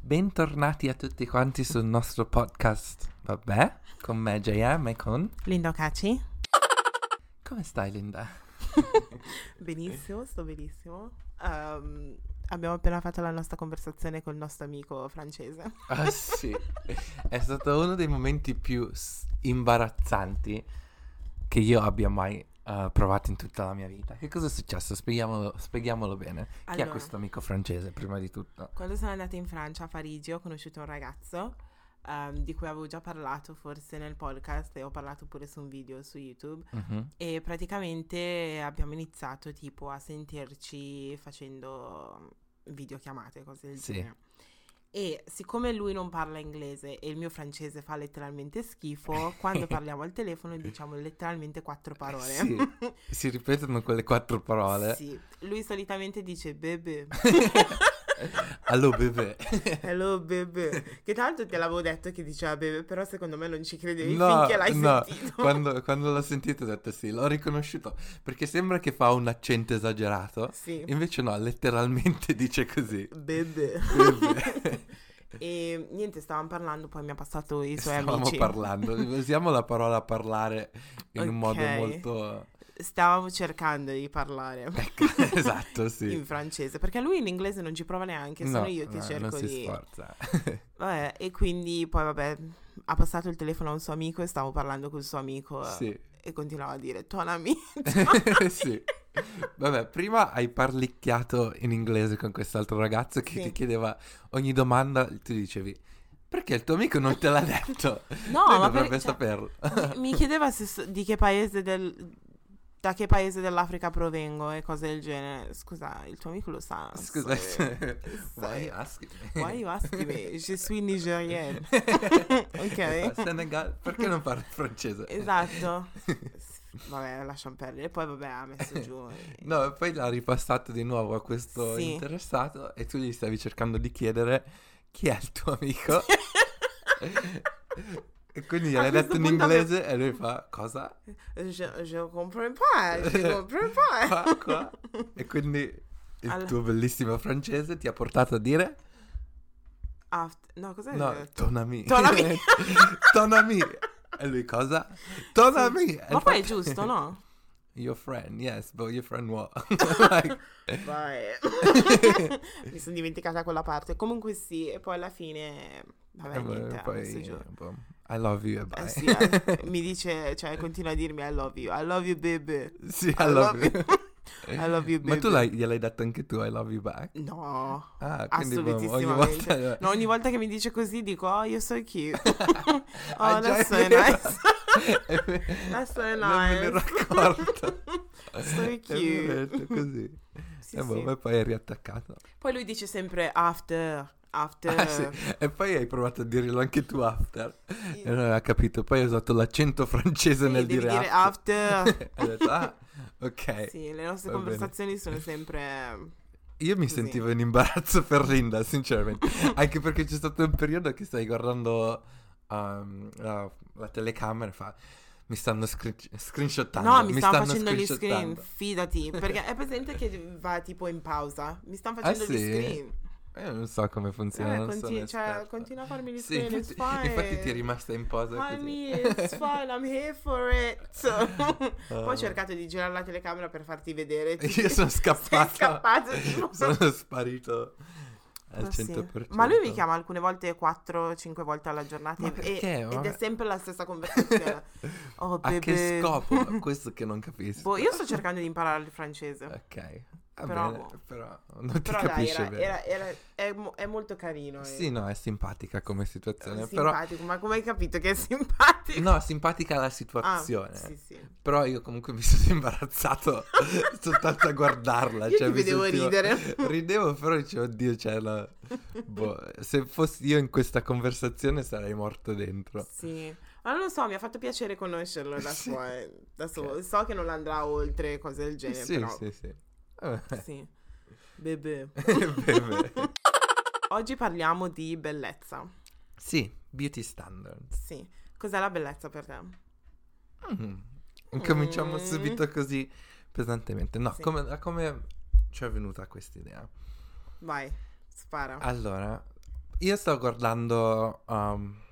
Bentornati a tutti quanti sul nostro podcast. Vabbè, con me JM e con... Linda Ocaci. Come stai Linda? benissimo, sto benissimo. Um, abbiamo appena fatto la nostra conversazione col nostro amico francese. Ah sì, è stato uno dei momenti più imbarazzanti che io abbia mai uh, provato in tutta la mia vita. Che cosa è successo? Spieghiamolo, spieghiamolo bene. Chi Allora. è questo amico francese, prima di tutto? Quando sono andata in Francia, a Parigi, ho conosciuto un ragazzo um, di cui avevo già parlato forse nel podcast e ho parlato pure su un video su YouTube. Mhm. E praticamente abbiamo iniziato tipo a sentirci facendo videochiamate, cose del Sì. genere. E siccome lui non parla inglese e il mio francese fa letteralmente schifo, quando parliamo al telefono diciamo letteralmente quattro parole. Sì, si ripetono quelle quattro parole. Sì, lui solitamente dice bebe, Allo bebè. hello bebe, che tanto te l'avevo detto che diceva bebe, però secondo me non ci credevi No, finché l'hai no, sentito. Quando, quando l'ho sentito ho detto sì, l'ho riconosciuto perché sembra che fa un accento esagerato, Sì, invece no, letteralmente dice così. bebe. Bebe. E niente, stavamo parlando, poi mi ha passato i suoi Stavamo amici. parlando, usiamo la parola parlare in un modo molto... Stavamo cercando di parlare esatto, sì. in francese, perché lui in inglese non ci prova neanche, sono No, io che no, cerco non si di... sforza. Vabbè, e quindi poi vabbè, ha passato il telefono a un suo amico e stavo parlando col suo amico sì. e continuava a dire ton ami. sì. Vabbè, prima hai parlicchiato in inglese con quest'altro ragazzo che Sì. ti chiedeva ogni domanda, tu dicevi perché il tuo amico non te l'ha detto? No, Lui ma dovrebbe per- cioè, saperlo. Mi chiedeva se di che paese del... Da che paese dell'Africa provengo e cose del genere. Scusa, il tuo amico lo sa. Scusa, se- why se- asking me? Why you asking me? Je suis nigérienne. E fa, Senegal, perché non parli francese? Esatto. Vabbè, lasciamo perdere. Poi vabbè, ha messo giù. No, e poi l'ha ripassato di nuovo a questo Sì. interessato e tu gli stavi cercando di chiedere chi è il tuo amico. E quindi gliel'hai detto in inglese e lui fa cosa? Je, je comprends pas, je comprends pas. Qua, qua. E quindi il Allora- tuo bellissimo francese ti ha portato a dire Aft- no, cos'è? no, ton ami. Ton ami. ton ami. E lui cosa? Ton ami. E Ma poi è giusto, no? Your friend, yes, but your friend what? Like. Mi sono dimenticata quella parte. Comunque sì, e poi alla fine... Vabbè, e poi- niente, poi, I love you e Eh sì, eh, mi dice, cioè continua a dirmi I love you, I love you baby. Sì, I, I love, love you. I love you Ma baby. tu l'hai, gliel'hai detto anche tu I love you back? No, Ah, boh, ogni assolutissimamente. volta... No, ogni volta che mi dice così dico, oh, you're so cute. Ah, oh, già, that's so nice. That's so Non me ne nice. accorto. So cute. così. Sì, e boh, sì. ma poi è riattaccato. Poi lui dice sempre after, after. Ah, sì. E poi hai provato a dirlo anche tu after. E non aveva capito. Poi hai usato l'accento francese Sì, nel dire, dire after. after. Hai detto, ah, ok. Sì, le nostre Va bene. conversazioni sono sempre... Io mi Così. sentivo in imbarazzo per Linda, sinceramente. Anche perché c'è stato un periodo che stai guardando um, la, la telecamera e fa... Mi stanno screen- screenshottando. No, mi, stanno stanno facendo gli screen, screenshottando." fidati, perché è presente che va tipo in pausa. Mi stanno Ah, facendo gli sì? screen. Io non so come funziona. Eh, non conti- sono cioè, continua a farmi gli Sì, infatti, fine. infatti ti è rimasta in posa. Honey, it's fine, I'm here for it. Poi ho Ah. cercato di girare la telecamera per farti vedere. E io sono scappato. Scappato, tipo. sono sparito al Ma sì. 100%. Ma lui mi chiama alcune volte 4-5 volte alla giornata Ma e- perché? ed è sempre la stessa conversazione. Oh, A che scopo? Questo che non capisco. Boh, io sto cercando di imparare il francese. Ok. Però- bene, però non ti Però dai, capisce era, bene. era- era- è, è molto carino. Sì, no, è simpatica come è situazione, però... simpatico, ma come hai capito che è simpatico? No, simpatica la Ah, situazione. sì, sì. Però io comunque mi sono imbarazzato soltanto a guardarla. Io cioè, ti mi vedevo sentivo- ridere. Ridevo, però dicevo, oddio, cioè, la- boh, se fossi io in questa conversazione sarei morto dentro. Sì. Ma non lo so, mi ha fatto piacere conoscerlo da, Sì. sua- da solo. Ok. So che non andrà oltre cose del genere, sì, però... sì, sì. Vabbè. Sì. Bebè. Bene. Oggi parliamo di bellezza. Sì, beauty standards. Sì. Cos'è la bellezza per te? Mm. Cominciamo Mm. subito così pesantemente. No, Sì. come, come ci è venuta questa idea. Vai, spara. Allora, io sto guardando... um,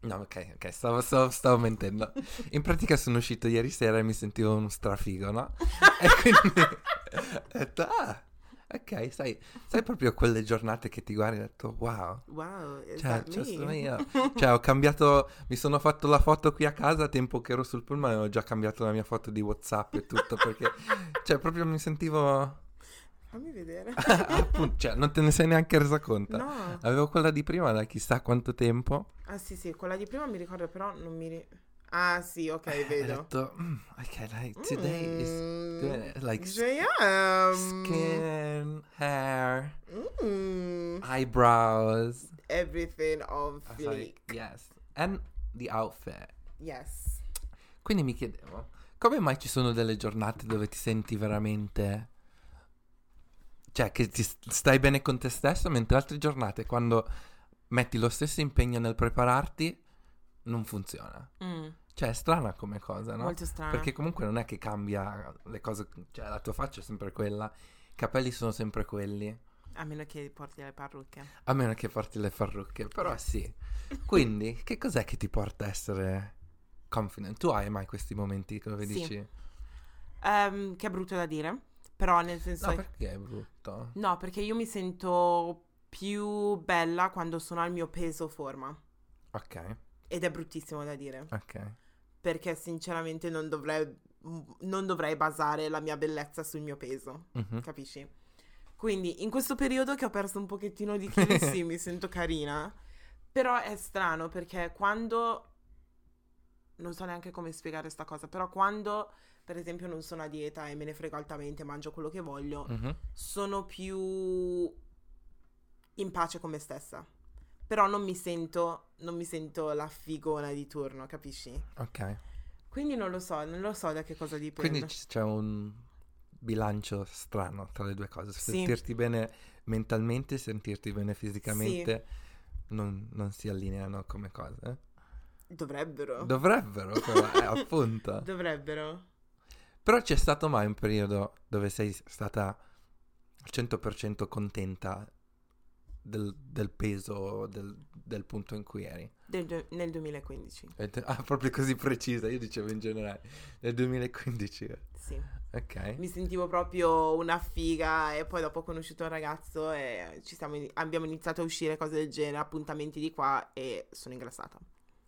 No, ok, ok, stavo, stavo, stavo mentendo. In pratica sono uscito ieri sera e mi sentivo uno strafigo, no? E quindi ho detto, ah, ok, sai, sai proprio quelle giornate che ti guardi e hai detto, wow. Wow, Cioè, cioè, sono io. Cioè, ho cambiato, mi sono fatto la foto qui a casa a tempo che ero sul pullman e ho già cambiato la mia foto di WhatsApp e tutto perché, cioè, proprio mi sentivo, Fammi vedere. appunto, cioè, non te ne sei neanche resa conto. no. Avevo quella di prima da chissà quanto tempo. Ah sì sì, quella di prima mi ricordo però non mi... ri- Ah sì, ok, E ho vedo. detto, "Mm, ok, like, today is Mm, it, like, JM. skin, hair, Mm, eyebrows. everything on was fleek. like, yes. And the outfit. Yes. Quindi mi chiedevo, come mai ci sono delle giornate dove ti senti veramente... Cioè, che ti st- stai bene con te stesso, mentre altre giornate, quando metti lo stesso impegno nel prepararti, non funziona. Mm, Cioè, è strana come cosa, no? Molto strano. Perché comunque non è che cambia le cose, cioè la tua faccia è sempre quella, i capelli sono sempre quelli, A meno che porti le parrucche. a meno che porti le parrucche, però sì. Quindi, che cos'è che ti porta a essere confident? Tu hai mai questi momenti dove Sì. dici... Ehm, che è brutto da dire, però nel senso... No, perché è brutto? No, perché io mi sento più bella quando sono al mio peso forma. Ok, Ed è bruttissimo da dire. ok. Perché sinceramente non dovrei, non dovrei basare la mia bellezza sul mio peso. Mhm. Capisci? Quindi in questo periodo che ho perso un pochettino di chili, sì, mi sento carina. Però è strano perché quando... Non so neanche come spiegare sta cosa, però quando, per esempio, non sono a dieta e me ne frego altamente, mangio quello che voglio, Mhm. sono più in pace con me stessa. Però non mi sento, non mi sento la figona di turno, capisci? Ok. Quindi non lo so, non lo so da che cosa dipende. Quindi c'è un bilancio strano tra le due cose. Sì. Sentirti bene mentalmente, sentirti bene fisicamente non, non si allineano come cose. Dovrebbero. Dovrebbero, però, eh, appunto. Dovrebbero. Però c'è stato mai un periodo dove sei stata al 100% contenta del, del peso, del, del punto in cui eri? Del nel 2015. E te- Ah, proprio così precisa, io dicevo in generale. Nel 2015. Sì. Ok. Mi sentivo proprio una figa e poi dopo ho conosciuto un ragazzo e in- abbiamo iniziato a uscire cose del genere, appuntamenti di qua e sono ingrassata.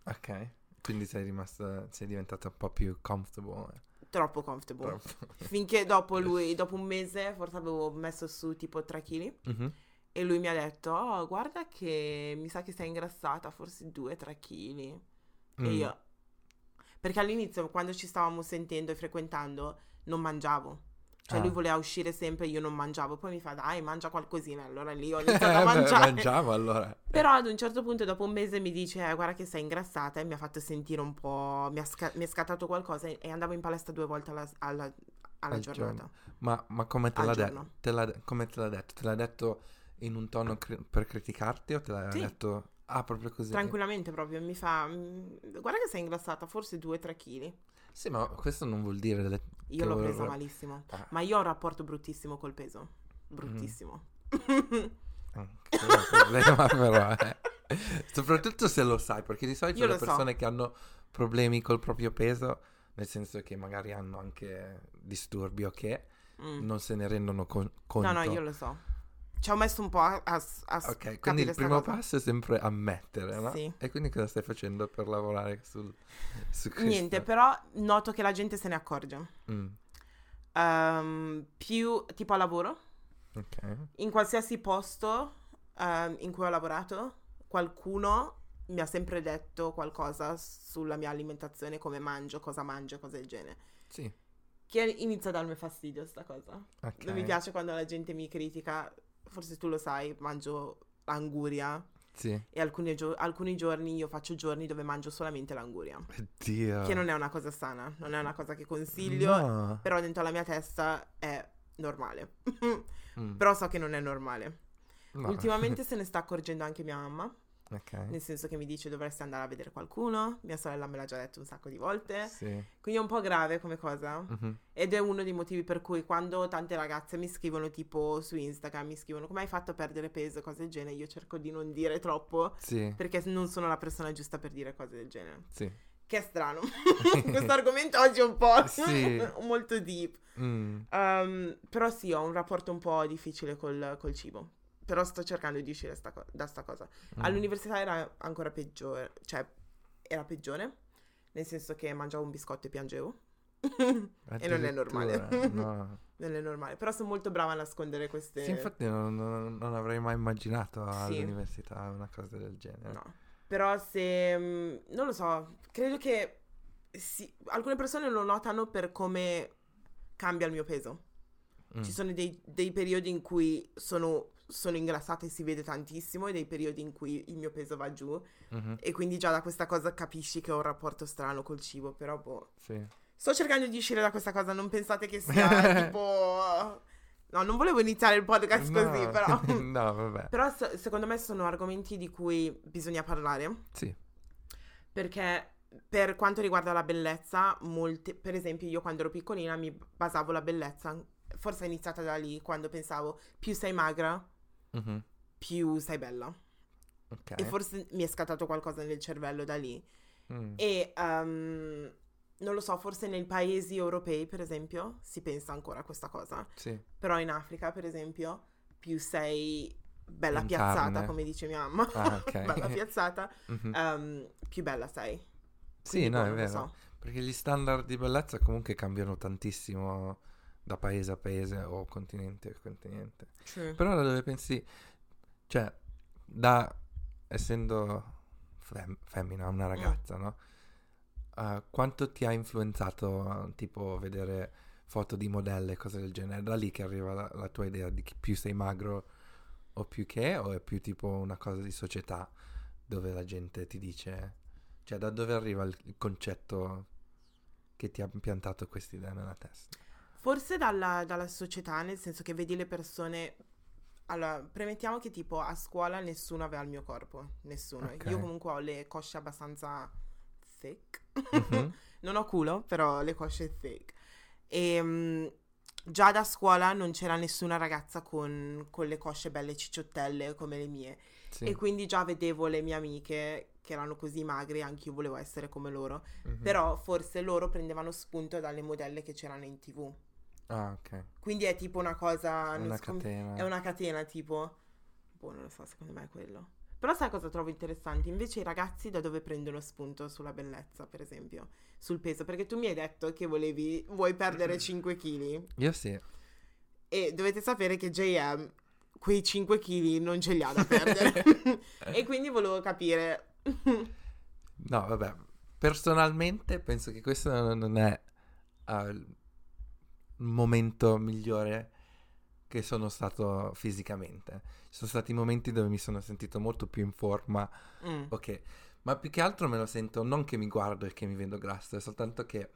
Ok. Quindi sei rimasta, sei diventata un po' più comfortable. Troppo comfortable. Troppo. Finché dopo lui, dopo un mese, forse avevo messo su tipo 3 kg Mhm. e lui mi ha detto, oh guarda che mi sa che sei ingrassata, forse 2-3 kg. E Mm. io... Perché all'inizio, quando ci stavamo sentendo e frequentando, non mangiavo. Cioè Ah. lui voleva uscire sempre, io non mangiavo. Poi mi fa, dai, mangia qualcosina. Allora lì ho Eh, iniziato a mangiare. mangiavo allora. Però ad un certo punto, dopo un mese, mi dice, eh, guarda che sei ingrassata e mi ha fatto sentire un po'... Mi ha, sca- mi è scattato qualcosa e, andavo in palestra due volte alla, alla- alla Al giornata. giorno. Ma, ma come, te l'ha de- te l'ha de- come te l'ha detto? Te l'ha detto in un tono cri- per criticarti o te l'ha Sì. detto... Ah, proprio così? Tranquillamente proprio, mi fa, "Mm, guarda che sei ingrassata, forse 2-3 kg. Sì, ma questo non vuol dire... delle- Io l'ho presa malissimo. Ah, Ma io ho un rapporto bruttissimo col peso. Bruttissimo. anche quello è un problema però, eh. Soprattutto se lo sai, perché di solito Io le lo so. persone che hanno problemi col proprio peso, nel senso che magari hanno anche disturbi o che, Mm. non se ne rendono con- conto. No, no, io lo so. Ci ho messo un po' a, a, a Ok, quindi il primo cosa. passo è sempre ammettere, no? Sì. E quindi cosa stai facendo per lavorare sul, su questo? Niente, però noto che la gente se ne accorge. Mm, Ehm, più tipo a lavoro, ok. in qualsiasi posto ehm, in cui ho lavorato, qualcuno mi ha sempre detto qualcosa sulla mia alimentazione, come mangio, cosa mangio, cose del genere. Sì, Che inizia a darmi fastidio sta cosa. ok. Non mi piace quando la gente mi critica, forse tu lo sai, mangio l'anguria Sì. e alcuni, gio- alcuni giorni io faccio giorni dove mangio solamente l'anguria, Dio. che non è una cosa sana, non è una cosa che consiglio, No. però dentro la mia testa è normale. Mm, però so che non è normale. no. Ultimamente se ne sta accorgendo anche mia mamma Ok. nel senso che mi dice dovresti andare a vedere qualcuno, mia sorella me l'ha già detto un sacco di volte, Sì. quindi è un po' grave come cosa. Mhm. Ed è uno dei motivi per cui quando tante ragazze mi scrivono tipo su Instagram, mi scrivono come hai fatto a perdere peso, cose del genere, io cerco di non dire troppo Sì. perché non sono la persona giusta per dire cose del genere. Sì. Che è strano. Questo argomento oggi è un po' Sì. molto deep. Mm. Um, però sì, ho un rapporto un po' difficile col, col cibo. Però sto cercando di uscire sta co- da sta cosa. Mm. All'università era ancora peggiore, cioè era peggiore, nel senso che mangiavo un biscotto e piangevo. e non è normale. No. non è normale. Però sono molto brava a nascondere queste... Sì, infatti non, non- non avrei mai immaginato Sì. all'università una cosa del genere. No. Però se... mm, non lo so, credo che sì, alcune persone lo notano per come cambia il mio peso. Mm. Ci sono dei, dei periodi in cui sono, sono ingrassata e si vede tantissimo e dei periodi in cui il mio peso va giù Mhm. e quindi già da questa cosa capisci che ho un rapporto strano col cibo, però boh. Sì. Sto cercando di uscire da questa cosa, non pensate che sia tipo... No, non volevo iniziare il podcast No. così, però... no, vabbè. però so- secondo me sono argomenti di cui bisogna parlare Sì. perché per quanto riguarda la bellezza, molti, per esempio io quando ero piccolina mi basavo la bellezza, forse è iniziata da lì, quando pensavo più sei magra, Mhm. più sei bella. Ok. E forse mi è scattato qualcosa nel cervello da lì. Mm. E ehm, non lo so, forse nei paesi europei, per esempio, si pensa ancora a questa cosa. Sì. Però in Africa, per esempio, più sei bella In piazzata, carne. come dice mia mamma, Ah, ok. bella piazzata, Mhm. ehm, più bella sei. Sì, Quindi, no, boh, è vero. so. Perché gli standard di bellezza comunque cambiano tantissimo da paese a paese o continente a continente. True. Però da dove pensi, cioè, da essendo fem- femmina, una ragazza, no? Uh, quanto ti ha influenzato, tipo, vedere foto di modelle e cose del genere? Da lì che arriva la, la tua idea di che più sei magro o più che, o è più tipo una cosa di società dove la gente ti dice, cioè, da dove arriva il, il concetto che ti ha impiantato questa idea nella testa? Forse dalla, dalla società, nel senso che vedi le persone. Allora, premettiamo che tipo a scuola nessuno aveva il mio corpo, nessuno. Ok. Io comunque ho le cosce abbastanza thick. Mhm. non ho culo, però le cosce thick. E mm, già da scuola non c'era nessuna ragazza con, con le cosce belle cicciottelle come le mie. Sì. E quindi già vedevo le mie amiche che erano così magre, anche io volevo essere come loro. Mhm. Però forse loro prendevano spunto dalle modelle che c'erano in tv. Ah, ok. Quindi è tipo una cosa... Una so com- catena. È una catena tipo... Boh, non lo so, secondo me è quello. Però sai cosa trovo interessante? Invece i ragazzi da dove prendono spunto sulla bellezza, per esempio? Sul peso? Perché tu mi hai detto che volevi... Vuoi perdere 5 kg. Io sì. E dovete sapere che JM quei 5 kg non ce li ha da perdere. e quindi volevo capire... No, vabbè, personalmente penso che questo non è il momento migliore che sono stato fisicamente. Ci sono stati momenti dove mi sono sentito molto più in forma, Mm. ok, ma più che altro me lo sento non che mi guardo e che mi vedo grasso, è soltanto che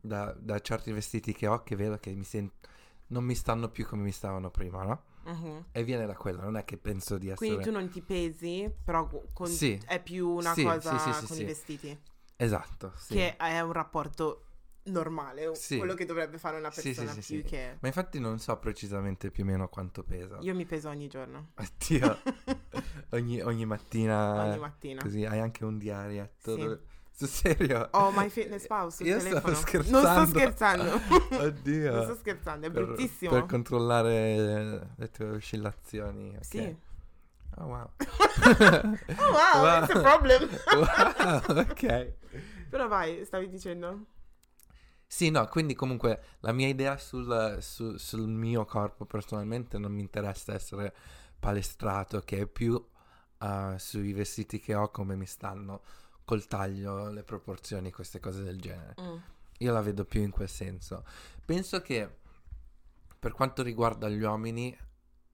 da, da certi vestiti che ho che vedo che mi sento non mi stanno più come mi stavano prima, no? Mhm. E viene da quello, non è che penso di essere Quindi tu non ti pesi, però con- Sì. è più una Sì, cosa sì, sì, con i vestiti. Esatto, sì. Che è un rapporto normale, Sì. quello che dovrebbe fare una Sì, sì, persona sì, più che... Ma infatti non so precisamente più o meno quanto pesa. Io mi peso ogni giorno, Oddio, ogni, ogni mattina. ogni mattina. Così hai anche un diarietto. Dove- Sul serio? Ho MyFitnessPal sul Io telefono. scherzando. Non sto scherzando. Oddio. non sto scherzando, è Per- bruttissimo. Per controllare le tue oscillazioni. ok. Sì. Oh wow. Oh wow, Wow. it's a problem. wow, ok. Però vai, stavi dicendo? Sì, no, quindi comunque la mia idea sul, su- sul mio corpo personalmente non mi interessa essere palestrato, che è più uh, sui vestiti che ho, come mi stanno, col taglio, le proporzioni, queste cose del genere. Mm. Io la vedo più in quel senso. Penso che per quanto riguarda gli uomini,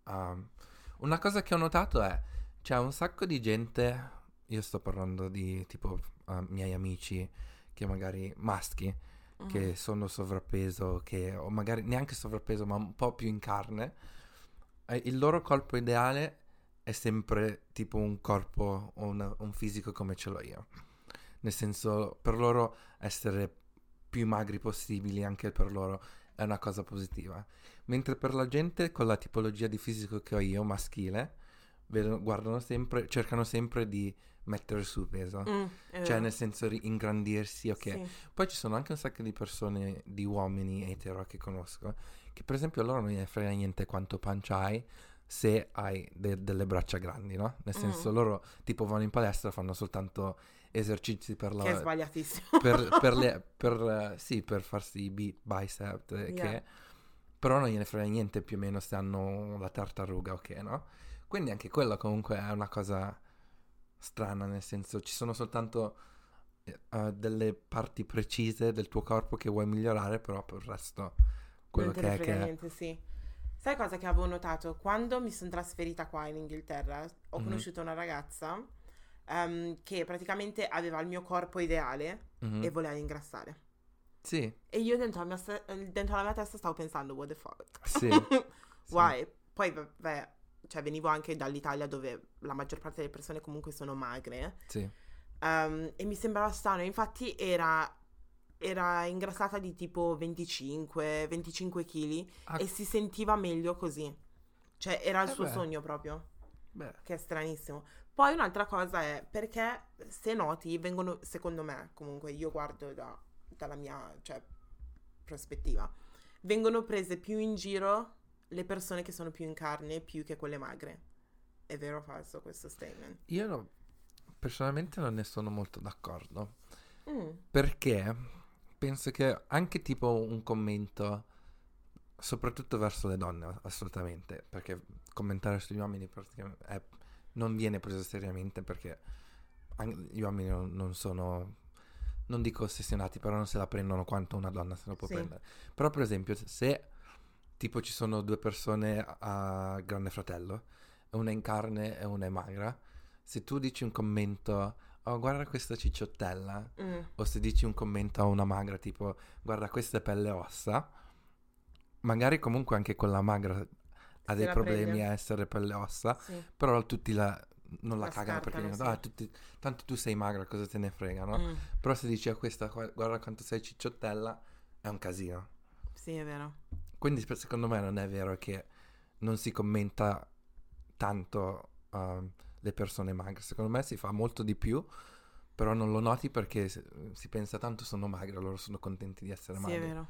um, una cosa che ho notato è c'è un sacco di gente, io sto parlando di tipo uh, miei amici che magari maschi, Mm. che sono sovrappeso, che o magari neanche sovrappeso, ma un po' più in carne, eh, il loro corpo ideale è sempre tipo un corpo o una- un fisico come ce l'ho io. Nel senso, per loro essere più magri possibili anche per loro è una cosa positiva. Mentre per la gente con la tipologia di fisico che ho io, maschile, vedono- guardano sempre, cercano sempre di mettere su peso. Mm, Cioè, nel senso, ri- ingrandirsi, ok. Sì. Poi ci sono anche un sacco di persone, di uomini etero che conosco, che per esempio loro non gliene frega niente quanto pancia hai se hai de- delle braccia grandi, no? Nel senso, Mm. loro tipo vanno in palestra, fanno soltanto esercizi per la... Che è sbagliatissimo. per, per le, per, eh, sì, per farsi i bi- bicep, eh, Yeah. che, però non gliene frega niente più o meno se hanno la tartaruga, ok, no? Quindi anche quello comunque è una cosa strana, nel senso ci sono soltanto eh, delle parti precise del tuo corpo che vuoi migliorare, però per il resto quello non che è che niente, sì. Sai cosa che avevo notato? Quando mi sono trasferita qua in Inghilterra, ho Mhm. conosciuto una ragazza ehm, che praticamente aveva il mio corpo ideale Mhm. e voleva ingrassare. Sì, E io dentro la mia, dentro la mia testa stavo pensando, what the fuck? sì. sì. Why? Poi, vabbè, cioè venivo anche dall'Italia dove la maggior parte delle persone comunque sono magre. Sì. ehm, e mi sembrava strano, infatti era, era ingrassata di tipo 25, 25 kg Ah, e si sentiva meglio così. Cioè era il Eh suo beh. sogno proprio, beh, che è stranissimo. Poi un'altra cosa è perché se noti vengono, secondo me, comunque io guardo da- dalla mia cioè, prospettiva, vengono prese più in giro le persone che sono più in carne più che quelle magre. È vero o falso questo statement? io no- personalmente non ne sono molto d'accordo. Mm, Perché penso che anche tipo un commento, soprattutto verso le donne, assolutamente, perché commentare sugli uomini è- non viene preso seriamente perché gli uomini non, non sono, non dico ossessionati, però non se la prendono quanto una donna se la può Sì. prendere. Però per esempio se tipo ci sono due persone a Grande Fratello, una è in carne e una è magra, se tu dici un commento, oh guarda questa cicciottella, mm, o se dici un commento a una magra tipo guarda questa è pelle e ossa magari comunque anche quella magra ha dei problemi prende. a essere pelle e ossa sì. però tutti la, non la, La cagano perché dicono ah, tutti- tanto tu sei magra cosa te ne frega no? Mm, però se dici a questa "Gua- guarda quanto sei cicciottella è un casino sì, è vero. quindi secondo me non è vero che non si commenta tanto um, le persone magre secondo me si fa molto di più però non lo noti perché si pensa tanto sono magre loro sono contenti di essere Sì, magri è vero.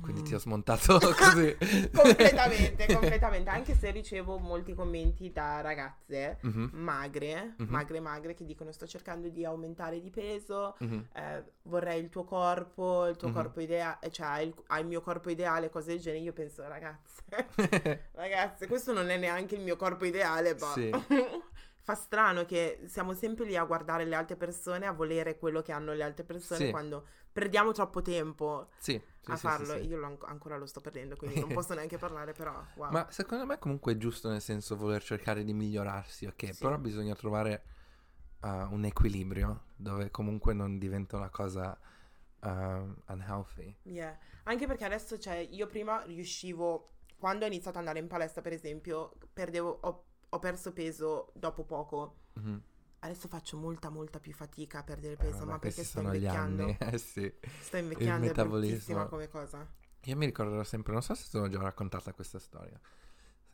Quindi Mm. ti ho smontato così completamente, completamente. Anche se ricevo molti commenti da ragazze Mhm, magre, Mhm. magre, magre, che dicono sto cercando di aumentare di peso, mhm. eh, vorrei il tuo corpo, il tuo Mhm. corpo ideale, cioè hai il, hai il mio corpo ideale, cose del genere. Io penso, ragazze, ragazze, questo non è neanche il mio corpo ideale, ma Sì. fa strano che siamo sempre lì a guardare le altre persone, a volere quello che hanno le altre persone Sì. quando perdiamo troppo tempo sì, sì, a sì, farlo. Io lo an- ancora lo sto perdendo, quindi non posso neanche parlare, però wow. ma secondo me comunque è giusto nel senso voler cercare di migliorarsi ok però bisogna trovare uh, un equilibrio dove comunque non diventa una cosa uh, unhealthy Yeah. Anche perché adesso, cioè, io prima riuscivo, quando ho iniziato ad andare in palestra, per esempio, perdevo, ho, ho perso peso dopo poco. Mhm. Adesso faccio molta, molta più fatica a perdere Eh, peso, vabbè, ma perché sto sono gli invecchiando. anni eh sì Sto invecchiando, è metabolismo. bruttissima come cosa. Io mi ricorderò sempre, non so se te l'ho già raccontata questa storia.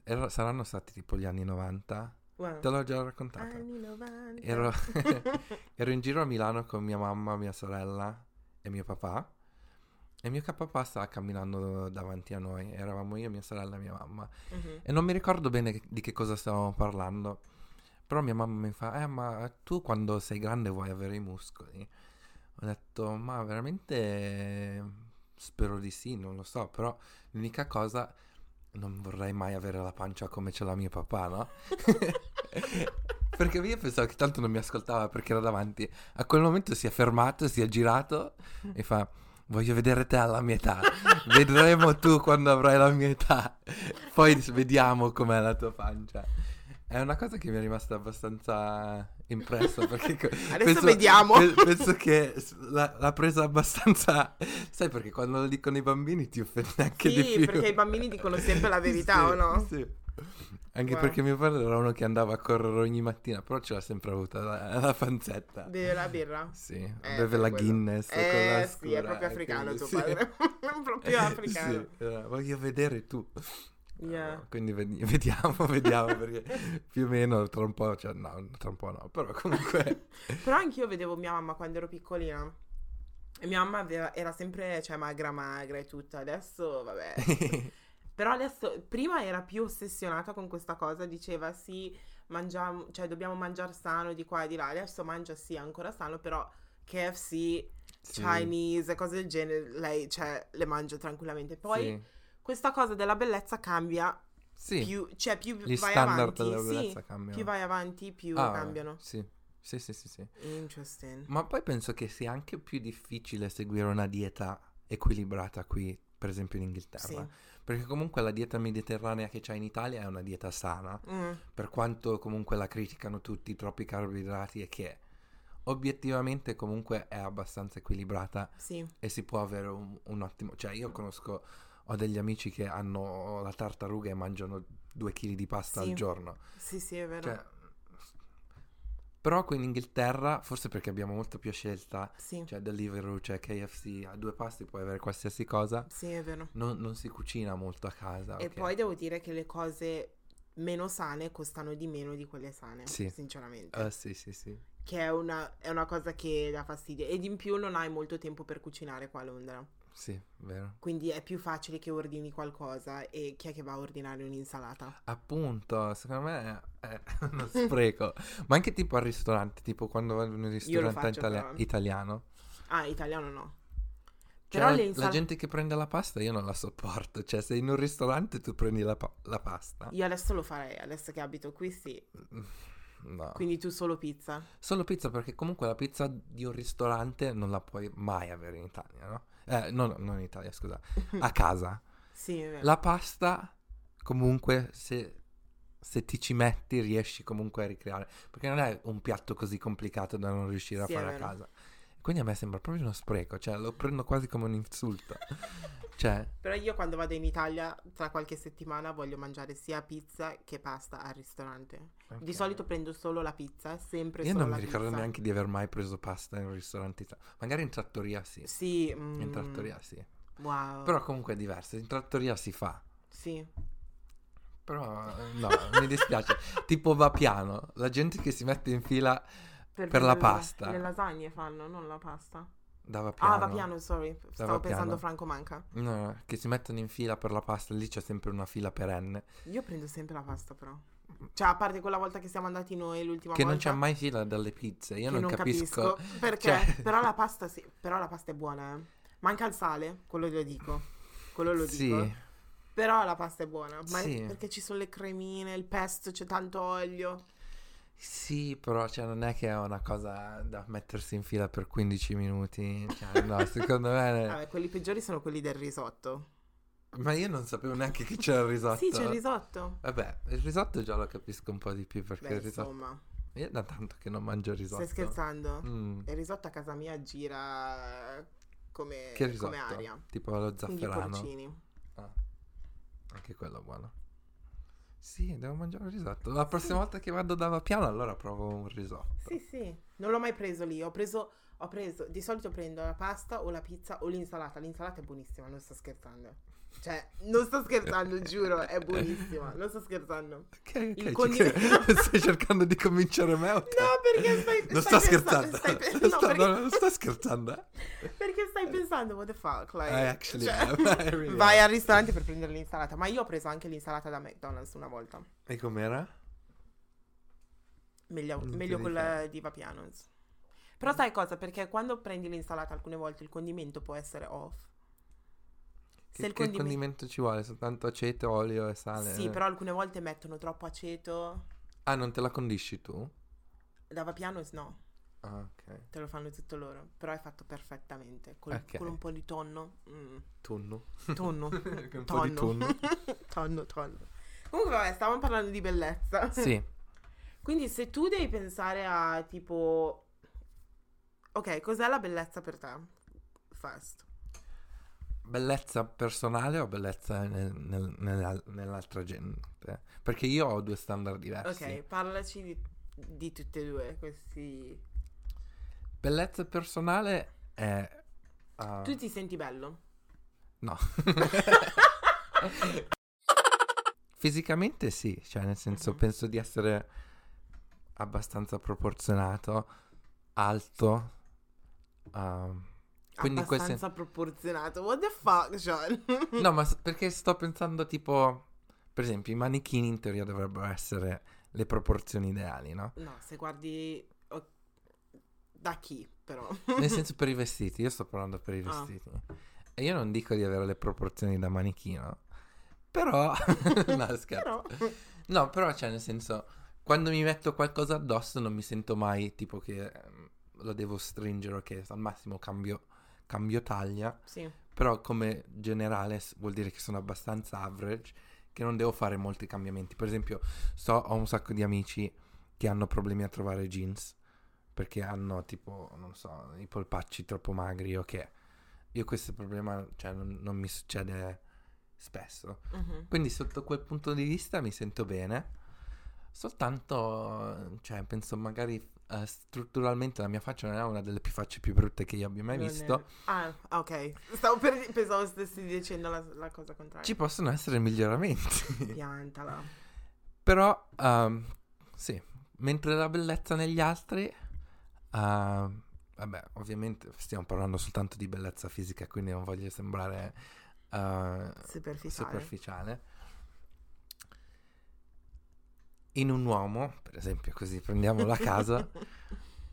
Era- saranno stati tipo gli anni 90. Wow. Te l'ho già raccontata. Anni 90. Ero, ero in giro a Milano con mia mamma, mia sorella e mio papà. E mio papà stava camminando davanti a noi. Eravamo io, mia sorella e mia mamma. Mhm. E non mi ricordo bene di che cosa stavamo parlando. Però mia mamma mi fa: Eh, ma tu quando sei grande vuoi avere i muscoli? Ho detto: Ma veramente spero di sì, non lo so. Però l'unica cosa, non vorrei mai avere la pancia come ce l'ha mio papà, no? perché io pensavo che tanto non mi ascoltava perché era davanti. A quel momento si è fermato, si è girato e fa: Voglio vedere te alla mia età. Vedremo tu quando avrai la mia età. Poi vediamo com'è la tua pancia. È una cosa che mi è rimasta abbastanza impressa perché co- Adesso vediamo. pe- penso che l'ha, l'ha presa abbastanza sai perché quando lo dicono i bambini ti offende anche Sì, di più perché i bambini dicono sempre la verità, Sì, o no? sì. Anche Wow. perché mio padre era uno che andava a correre ogni mattina, però ce l'ha sempre avuta la, la panzetta. Beve la birra? Sì, Eh, beve la quello. Guinness Eh sì, è scura, proprio eh, africano quindi tuo sì. padre. È proprio africano. Sì, era, voglio vedere tu. Yeah. No, quindi vedi- vediamo, vediamo, perché più o meno tra un po', cioè no, tra un po' no, però comunque... Però anch'io vedevo mia mamma quando ero piccolina. E mia mamma aveva- era sempre, cioè, magra magra e tutto. Adesso, vabbè. Però adesso, prima era più ossessionata con questa cosa, diceva sì, mangiamo, cioè dobbiamo mangiare sano di qua e di là. Adesso mangia sì, ancora sano, però KFC, Sì, Chinese, cose del genere, lei, cioè, le mangia tranquillamente. Poi sì, questa cosa della bellezza cambia sì, più, cioè più gli vai standard avanti, della sì, bellezza cambiano. più vai avanti, più Ah, cambiano. Sì, sì, sì, sì, sì. Interesting. Ma poi penso che sia anche più difficile seguire una dieta equilibrata qui, per esempio in Inghilterra. Sì. Perché comunque la dieta mediterranea che c'è in Italia è una dieta sana, Mm, per quanto comunque la criticano tutti, troppi carboidrati e che obiettivamente comunque è abbastanza equilibrata sì, e si può avere un, un ottimo... Cioè io conosco, ho degli amici che hanno la tartaruga e mangiano due chili di pasta Sì. al giorno. sì, sì, è vero. Cioè, però qui in Inghilterra, forse perché abbiamo molta più scelta, sì, cioè Deliveroo, cioè KFC, a due pasti puoi avere qualsiasi cosa, sì, è vero. non, non si cucina molto a casa. E ok? poi devo dire che le cose meno sane costano di meno di quelle sane, Sì. sinceramente. Eh, sì, sì, sì. Che è una, è una cosa che dà fastidio. Ed in più non hai molto tempo per cucinare qua a Londra. Sì, vero. Quindi è più facile che ordini qualcosa e chi è che va a ordinare un'insalata? Appunto, secondo me è uno spreco. Ma anche tipo al ristorante, tipo quando vado in un ristorante però. italiano. Ah, italiano no. Cioè, Però la, le la insal- gente che prende la pasta io non la sopporto. Cioè, se in un ristorante tu prendi la, pa- la pasta. Io adesso lo farei, adesso che abito qui sì. No. Quindi tu solo pizza. Solo pizza perché comunque la pizza di un ristorante non la puoi mai avere in Italia, no? Eh, no, non in Italia, scusa. A casa. Sì, è vero. La pasta, comunque, se, se ti ci metti, riesci comunque a ricreare. Perché non è un piatto così complicato da non riuscire Sì, a fare a casa. Quindi a me sembra proprio uno spreco, cioè lo prendo quasi come un insulto. cioè, Però io quando vado in Italia tra qualche settimana voglio mangiare sia pizza che pasta al ristorante. Di ok. solito prendo solo la pizza, sempre Io solo non la mi ricordo pizza. neanche di aver mai preso pasta in un ristorante italiano. Magari in trattoria sì. Sì, mm, In trattoria sì. Wow. Però comunque è diverso. In trattoria si fa. Sì. Però eh, no, mi dispiace. tipo va piano. La gente che si mette in fila Per la prendere pasta. Le lasagne fanno, non la pasta. dava piano. Ah, va piano, sorry. Stavo pensando piano. Franco Manca. No, no, che si mettono in fila per la pasta. Lì c'è sempre una fila perenne. Io prendo sempre la pasta però. Cioè, a parte quella volta che siamo andati noi l'ultima Che volta. non c'è mai fila dalle pizze. Io che non, capisco. perché. cioè- Però la pasta sì, però la pasta è buona, eh. Manca il sale, quello lo dico. Quello lo Sì. dico. Però la pasta è buona. Ma Sì. perché ci sono le cremine, il pesto, c'è tanto olio. Sì, però cioè, non è che è una cosa da mettersi in fila per 15 minuti. Cioè, no, secondo me. Vabbè, quelli peggiori sono quelli del risotto. Ma io non sapevo neanche che c'era il risotto. Sì, c'è il risotto. Vabbè, il risotto già lo capisco un po' di più perché Beh, il risotto. insomma, Io da tanto che non mangio il risotto. stai scherzando? Mm. Il risotto a casa mia gira come, Che risotto? come aria. Tipo lo zafferano. porcini. Ah, anche quello buono. Sì, devo mangiare il risotto. La prossima volta che vado da Vapiano allora provo un risotto. Sì, sì. Non l'ho mai preso lì. Ho preso, ho preso, di solito prendo la pasta o la pizza o l'insalata. L'insalata è buonissima, non sto scherzando. Cioè, non sto scherzando, giuro, è buonissima. Non sto scherzando. Ok, ok, Il ci condimento-. Stai cercando di convincere me o te? No, perché stai Non stai sto pensando- scherzando. stai pe- Non no, sto, perché- no, non sto scherzando. eh. Perché stai pensando, what the fuck? Like, I actually cioè, am. I really vai am. al ristorante per prendere l'insalata. Ma io ho preso anche l'insalata da McDonald's una volta. E com'era? Meglio, meglio quella ricordo. di Vapiano's. Però sai cosa? Perché quando prendi l'insalata alcune volte il condimento può essere off. Che, Se il che condime- condimento ci vuole? Soltanto aceto, olio e sale? Sì, però alcune volte mettono troppo aceto. Ah, non te la condisci tu? Da Vapiano's no, Ah, ok. te lo fanno tutto loro. Però è fatto perfettamente. Con, Ok. con un po' di tonno. Mm. Tunno. Tonno. un po' di tonno. tonno. tonno, tonno. Comunque vabbè, stavamo parlando di bellezza. Sì. Quindi se tu devi pensare a tipo... Ok, cos'è la bellezza per te? First. Bellezza personale o bellezza nel- nel- nella- nell'altra gente? Perché io ho due standard diversi. Ok, parlaci di, di tutte e due questi... Bellezza personale è... uh, Tu ti senti bello? No. Fisicamente sì, cioè nel senso Mhm. penso di essere abbastanza proporzionato, alto. um, quindi Abbastanza queste... proporzionato. What the fuck, John? No, ma perché sto pensando tipo, per esempio, i manichini in teoria dovrebbero essere le proporzioni ideali, no? No, se guardi... Da chi, però? Nel senso per i vestiti, io sto parlando per i Ah. vestiti. E io non dico di avere le proporzioni da manichino, però... no, scherzo. Però... No, però cioè nel senso, quando mi metto qualcosa addosso non mi sento mai tipo che ehm, lo devo stringere o che al massimo cambio, cambio taglia, Sì. però come generale vuol dire che sono abbastanza average, che non devo fare molti cambiamenti. Per esempio, so, ho un sacco di amici che hanno problemi a trovare jeans, perché hanno tipo, non so, i polpacci troppo magri o che... Io questo problema, cioè, non, non mi succede spesso. Mhm. Quindi sotto quel punto di vista mi sento bene. Soltanto, cioè, penso magari eh, strutturalmente la mia faccia non è una delle più facce più brutte che io abbia mai Non è- visto. Ah, ok. Stavo per... Pensavo stessi dicendo la, la cosa contraria. Ci possono essere miglioramenti. Piantala. Però, ehm, sì, mentre la bellezza negli altri, ehm, vabbè, ovviamente stiamo parlando soltanto di bellezza fisica, quindi non voglio sembrare eh, Superficiale. superficiale. In un uomo, per esempio, così prendiamolo a casa,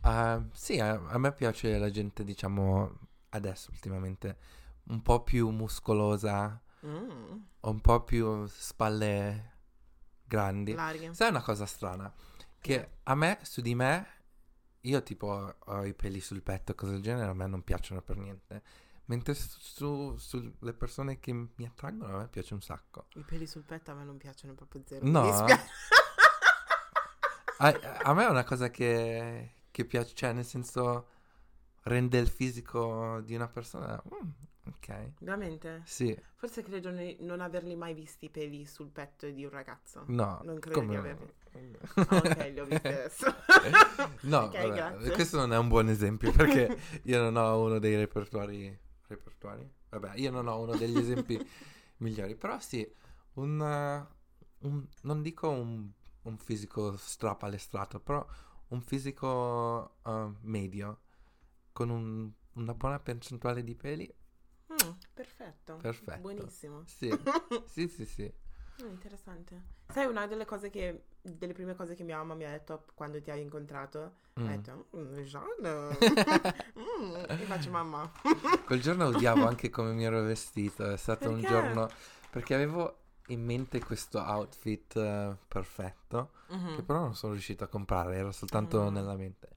eh, sì, a, a me piace la gente, diciamo, adesso ultimamente, un po' più muscolosa, Mm, un po' più spalle grandi. larghe. Sai una cosa strana? Che Eh. a me, su di me, io tipo ho i peli sul petto cose del genere, a me non piacciono per niente. Mentre su, su- sulle persone che mi attraggono, a me piace un sacco. I peli sul petto a me non piacciono proprio zero. No? Mi dispiace. A, a me è una cosa che, che piace, cioè nel senso rende il fisico di una persona... mm, ok, Veramente? sì, Forse credo ne- non averli mai visti i peli sul petto di un ragazzo. no. Non credo come di averli. Ah, ok, li ho visti adesso. No, Ok, vabbè, questo non è un buon esempio perché io non ho uno dei repertori. Repertori? Vabbè, io non ho uno degli esempi migliori, però sì, un, un- non dico un, un fisico strapalestrato, però un fisico uh, medio con un- una buona percentuale di peli. Mm, perfetto. Perfetto. Buonissimo. Sì, sì, sì, sì. Mm, interessante. Sai, una delle cose che, delle prime cose che mia mamma mi ha detto quando ti ha incontrato, Mm. ha detto, mm, Jean, mm, e faccio mamma. Quel giorno odiavo anche come mi ero vestito, è stato un Perché? giorno perché avevo in mente questo outfit eh, perfetto, Mhm. che però non sono riuscito a comprare, era soltanto Mm. nella mente.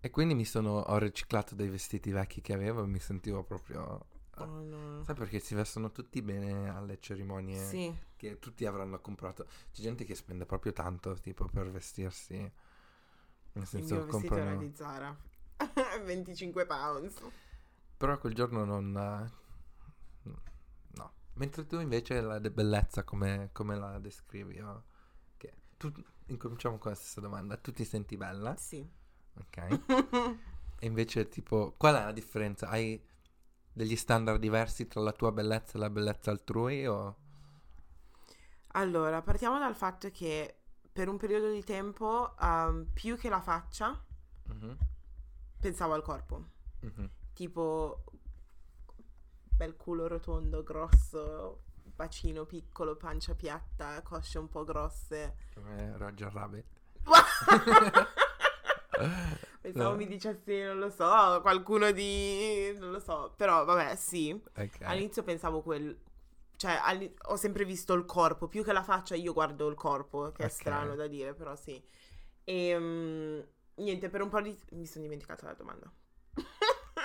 E quindi mi sono, ho riciclato dei vestiti vecchi che avevo e mi sentivo proprio... Oh, no. Sai perché si vestono tutti bene alle cerimonie Sì, che tutti avranno comprato. C'è gente che spende proprio tanto, tipo, per vestirsi. Nel il senso, mio vestito era comprano... di Zara. 25 pounds. Però quel giorno non... Mentre tu invece la de- bellezza come, come la descrivi? oh? Che- Tu, incominciamo con la stessa domanda. Tu ti senti bella? Sì. Ok. E invece tipo... Qual è la differenza? Hai degli standard diversi tra la tua bellezza e la bellezza altrui? O... Allora, partiamo dal fatto che per un periodo di tempo, um, più che la faccia, Mhm, pensavo al corpo. mhm. Tipo, bel culo rotondo, grosso, bacino piccolo, pancia piatta, cosce un po' grosse. Come Roger Rabbit. Pensavo No. mi dicessi, non lo so, qualcuno di... non lo so, però vabbè, sì. Ok. All'inizio pensavo quel... Cioè, alli- ho sempre visto il corpo, più che la faccia io guardo il corpo, che è Ok. strano da dire, però sì. E niente, per un po' di... Mi sono dimenticata la domanda.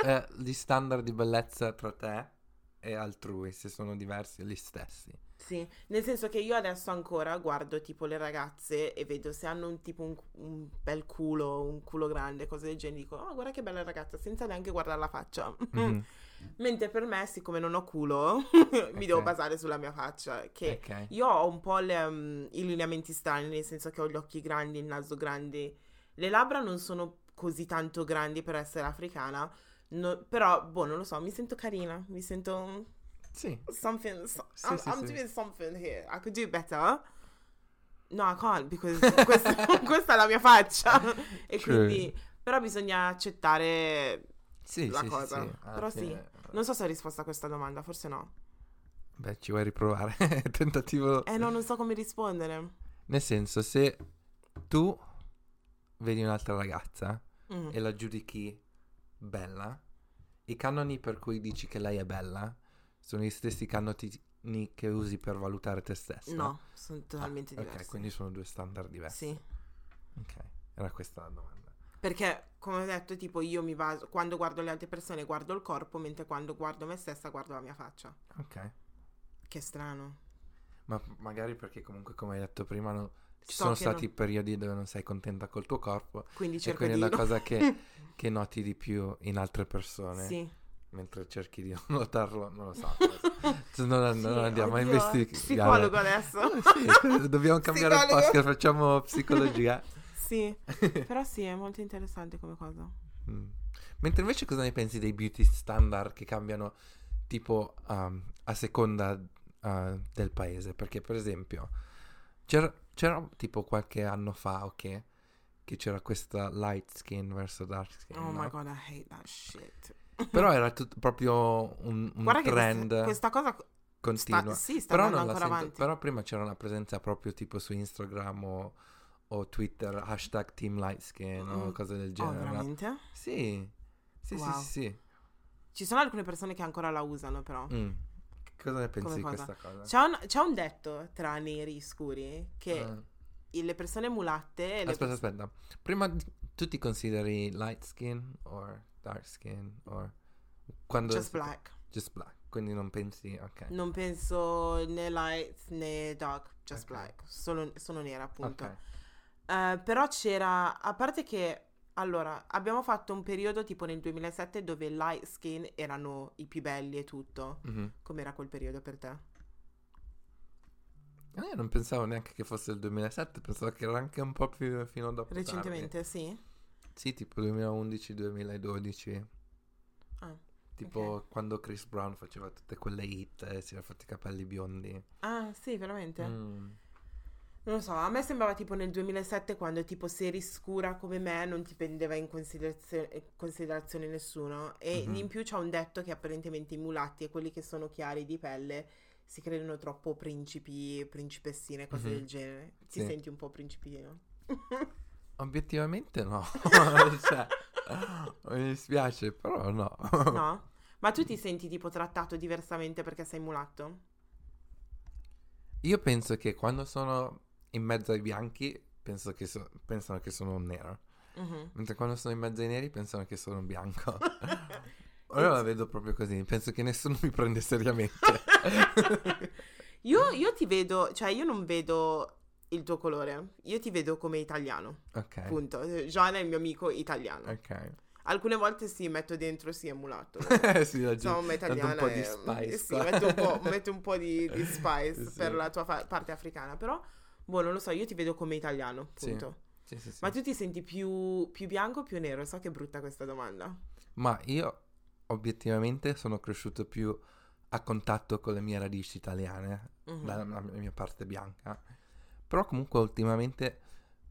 Eh, gli standard di bellezza tra te e altrui, se sono diversi gli stessi. Sì, nel senso che io adesso ancora guardo tipo le ragazze e vedo se hanno un tipo un, un bel culo, un culo grande, cose del genere, dico, oh guarda che bella ragazza, senza neanche guardare la faccia. Mhm. Mentre per me, siccome non ho culo, mi devo basare sulla mia faccia. Che Ok. io ho un po' le, um, i lineamenti strani, nel senso che ho gli occhi grandi, il naso grande. Le labbra non sono così tanto grandi per essere africana. No- però, boh, non lo so, mi sento carina. Mi sento Sì. something. so- Sì, I'm, sì, I'm sì. doing something here. I could do better. No, I can't because questa, questa è la mia faccia. E True. quindi, però bisogna accettare. Sì, La cosa. Però sì. Non so se ho risposto a questa domanda, forse no. Beh, ci vuoi riprovare? Tentativo. Eh, no, non so come rispondere. Nel senso, se tu vedi un'altra ragazza Mm. e la giudichi bella, i canoni per cui dici che lei è bella sono gli stessi canoni che usi per valutare te stessa. No, sono totalmente Ah, diversi. Ok, quindi sono due standard diversi. Sì, Ok, era questa la domanda. perché come ho detto, tipo io mi baso quando guardo le altre persone guardo il corpo, mentre quando guardo me stessa guardo la mia faccia. Ok. Che strano. Ma magari perché comunque, come hai detto prima, no- ci So sono stati non- periodi dove non sei contenta col tuo corpo Quindi cerco quindi è di la cosa che, che noti di più in altre persone. Sì. Mentre cerchi di notarlo, non lo so. Cioè, non, Sì, non andiamo oddio, a investigare. Psicologo adesso. Sì, dobbiamo cambiare il Psicologo. podcast, facciamo psicologia. Sì, però sì, è molto interessante come cosa. Mm. Mentre invece cosa ne pensi dei beauty standard che cambiano tipo um, a seconda uh, del paese? Perché per esempio c'era, c'era tipo qualche anno fa, ok, che c'era questa light skin verso dark skin, Oh no? my god, I hate that shit. Però era tut- proprio un, un Guarda trend questa, questa cosa continuo. sta, sì, sta Però, andando non la ancora sento- avanti. però prima c'era una presenza proprio tipo su Instagram o, o Twitter, hashtag Team Light Skin o Mm. cose del Oh, genere. no? veramente? Sì, sì, Wow. sì, sì, sì. Ci sono alcune persone che ancora la usano, però. Mm. Cosa ne pensi di questa cosa? C'è un, c'è un detto tra neri scuri che i- le persone mulatte e le Aspetta, aspetta. Prima tu ti consideri light skin o dark skin o quando just black. Just black. Quindi non pensi, ok. Non penso né light né dark, just Ok. black. Solo- sono nera, appunto. Ok. Eh, però c'era, a parte che, allora, abbiamo fatto un periodo tipo nel 2007 dove light skin erano i più belli e tutto. Mhm. Com'era quel periodo per te? Eh, io non pensavo neanche che fosse il 2007, pensavo che era anche un po' più fino dopo tardi. Recentemente, sì? Sì, tipo 2011-2012. Ah, Tipo ok. quando Chris Brown faceva tutte quelle hit e si era fatti i capelli biondi. Ah, sì, veramente? Mm. Non lo so, a me sembrava tipo nel 2007 quando tipo se eri scura come me non ti prendeva in considerazio- in considerazione nessuno e Mhm. in più c'è un detto che apparentemente i mulatti e quelli che sono chiari di pelle si credono troppo principi, principessine, cose Mhm. del genere. Ti Sì. senti un po' principino? Obiettivamente no. cioè, mi dispiace, però no. no? Ma tu ti senti tipo trattato diversamente perché sei mulatto? Io penso che quando sono in mezzo ai bianchi penso che so- pensano che sono un nero. Mhm. Mentre quando sono in mezzo ai neri pensano che sono un bianco. Ora la vedo proprio così. Penso che nessuno mi prende seriamente. io, io ti vedo, cioè io non vedo il tuo colore, io ti vedo come italiano. ok. Punto. Gian è il mio amico italiano. Ok. Alcune volte sì, metto dentro sì, è mulato. sì, la Insomma, tanto italiana un po' di è- spice. Sì, metto un po', metto un po' di, di spice Sì. per la tua fa- parte africana. Però, boh, non lo so, io ti vedo come italiano, punto. Sì, sì, sì. Ma tu ti senti più, più bianco o più nero? So che è brutta questa domanda. Ma io obiettivamente sono cresciuto più a contatto con le mie radici italiane, Mhm. dalla la mia parte bianca. Però comunque ultimamente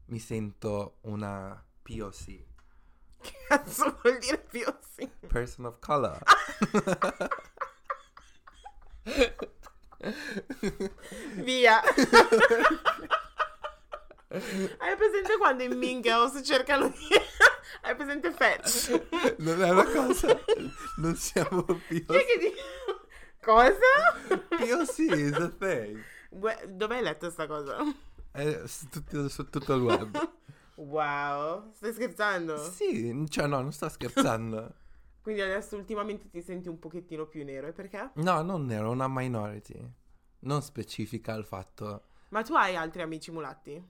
mi sento una POC, Che cazzo vuol dire sì? person of color. Via. Hai presente quando in Mean Girls cercano di... Hai presente Fetch? non è una cosa, non siamo che di... Cosa? POC is a thing. Dove hai letto sta cosa? È su tutto, su tutto il web. Wow, stai scherzando? Sì, cioè no, non sto scherzando. Quindi adesso ultimamente ti senti un pochettino più nero, e perché? No, non ero una minority. Non specifica il fatto. Ma tu hai altri amici mulatti?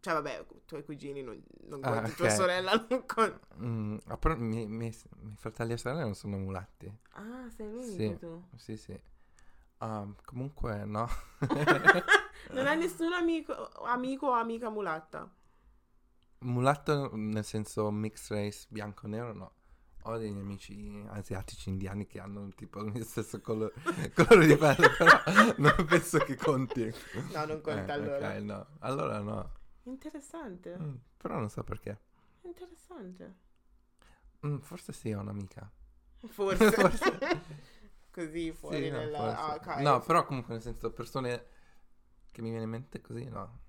Cioè, vabbè, i tuoi cugini non, non Ah, conti, tua ok. sorella non conta. Mm, ah, però i miei, miei- fratelli e sorelle non sono mulatti. Ah, sei l'unico Sì. tu. Sì, sì. Ah, comunque, no. Non hai nessun amico, amico o amica mulatta? Mulatto nel senso mixed race bianco-nero, no. Ho degli amici asiatici indiani che hanno tipo il stesso colore, colore di pelle, però non penso che conti. No, non conta Eh, allora. Ok, no. Allora no. Interessante, Mm, però non so perché. interessante. Mm, forse sì, ho un'amica. Forse. Forse. Così fuori Sì, no, nella... forse. ah, ok. No, però comunque nel senso persone che mi viene in mente così, no.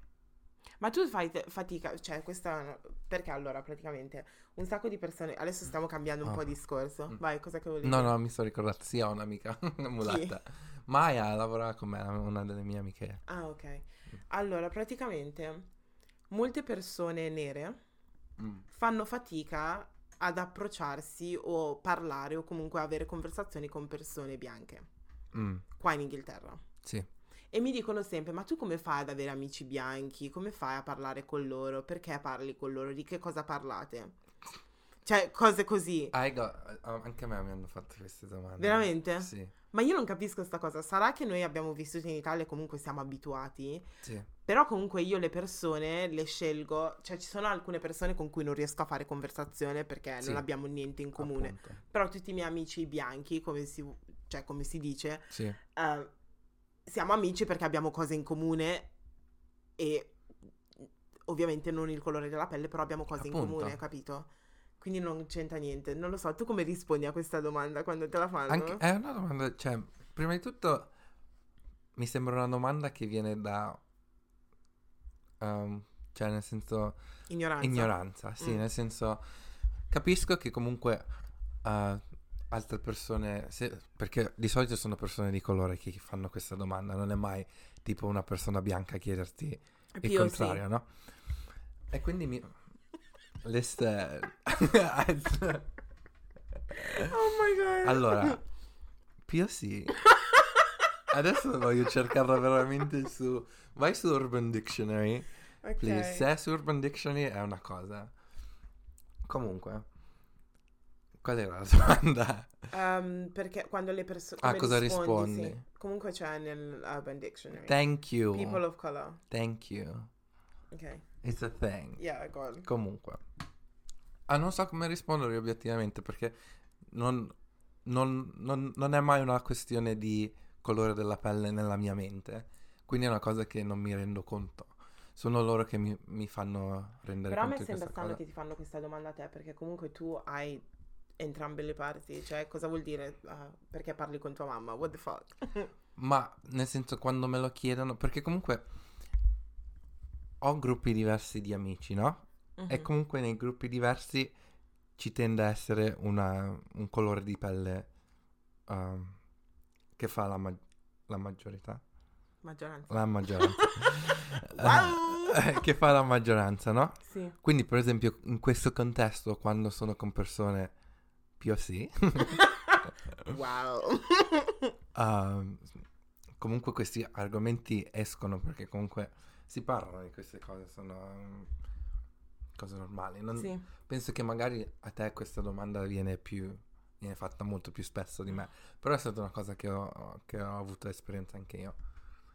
Ma tu fai te- fatica, cioè questa... Perché allora praticamente un sacco di persone... Adesso stiamo cambiando un Ah. po' discorso. Mm. Vai, cosa che volevi No, dire? no, mi sono ricordato, sì, ho un'amica mulatta. Maya lavora con me, una delle mie amiche. Ah, ok. Allora, praticamente molte persone nere Mm. fanno fatica ad approcciarsi o parlare o comunque avere conversazioni con persone bianche Mm, qua in Inghilterra. sì. E mi dicono sempre: Ma tu come fai ad avere amici bianchi? Come fai a parlare con loro? Perché parli con loro? Di che cosa parlate? Cioè, cose così. Got- anche a me mi hanno fatto queste domande. Veramente? Sì, Ma io non capisco sta cosa. Sarà che noi abbiamo vissuto in Italia e comunque siamo abituati. sì. Però comunque io le persone le scelgo. Cioè, ci sono alcune persone con cui non riesco a fare conversazione perché Sì. non abbiamo niente in comune. appunto. Però tutti i miei amici bianchi, come si, cioè, come si dice, Sì, eh, siamo amici perché abbiamo cose in comune e ovviamente non il colore della pelle, però abbiamo cose in Appunto. comune, capito? Quindi non c'entra niente. Non lo so, tu come rispondi a questa domanda quando te la fanno? Anche- è una domanda, cioè, prima di tutto mi sembra una domanda che viene da, ehm, cioè nel senso, Ignoranza. ignoranza, sì, Mm. nel senso, capisco che comunque eh, altre persone, se- perché di solito sono persone di colore che fanno questa domanda, non è mai tipo una persona bianca a chiederti il POC. contrario, no? E quindi mi... Le ste... Oh my god. allora, POC... Adesso voglio cercarla veramente su... Vai su Urban Dictionary, Ok. please. Se è su Urban Dictionary è una cosa. Comunque... Qual era la domanda? Um, perché quando le persone... Ah, cosa rispondi, rispondi? sì. Comunque c'è nel Urban Dictionary. Thank you. People of color. Thank you. Ok. It's a thing. Yeah, go on. Comunque. Ah, non so come rispondere obiettivamente perché non, non- non- non è mai una questione di colore della pelle nella mia mente. Quindi è una cosa che non mi rendo conto. Sono loro che mi, mi fanno rendere Però a me conto di sembra strano che ti fanno questa domanda a te, perché comunque tu hai entrambe le parti. Cioè, cosa vuol dire? ah, perché parli con tua mamma? What the fuck? Ma nel senso quando me lo chiedono, perché comunque ho gruppi diversi di amici, no? E Mhm. comunque nei gruppi diversi ci tende a essere una- un colore di pelle um, che fa la, ma- la maggiorità. Maggioranza. La maggioranza. Wow! Che fa la maggioranza, no? Sì. Quindi, per esempio, in questo contesto, quando sono con persone POC, Wow. um, comunque questi argomenti escono perché comunque si parlano di queste cose, sono um, cose normali. Non- sì. Penso che magari a te questa domanda viene più viene fatta molto più spesso di me, però è stata una cosa che ho, che ho avuto esperienza anche io.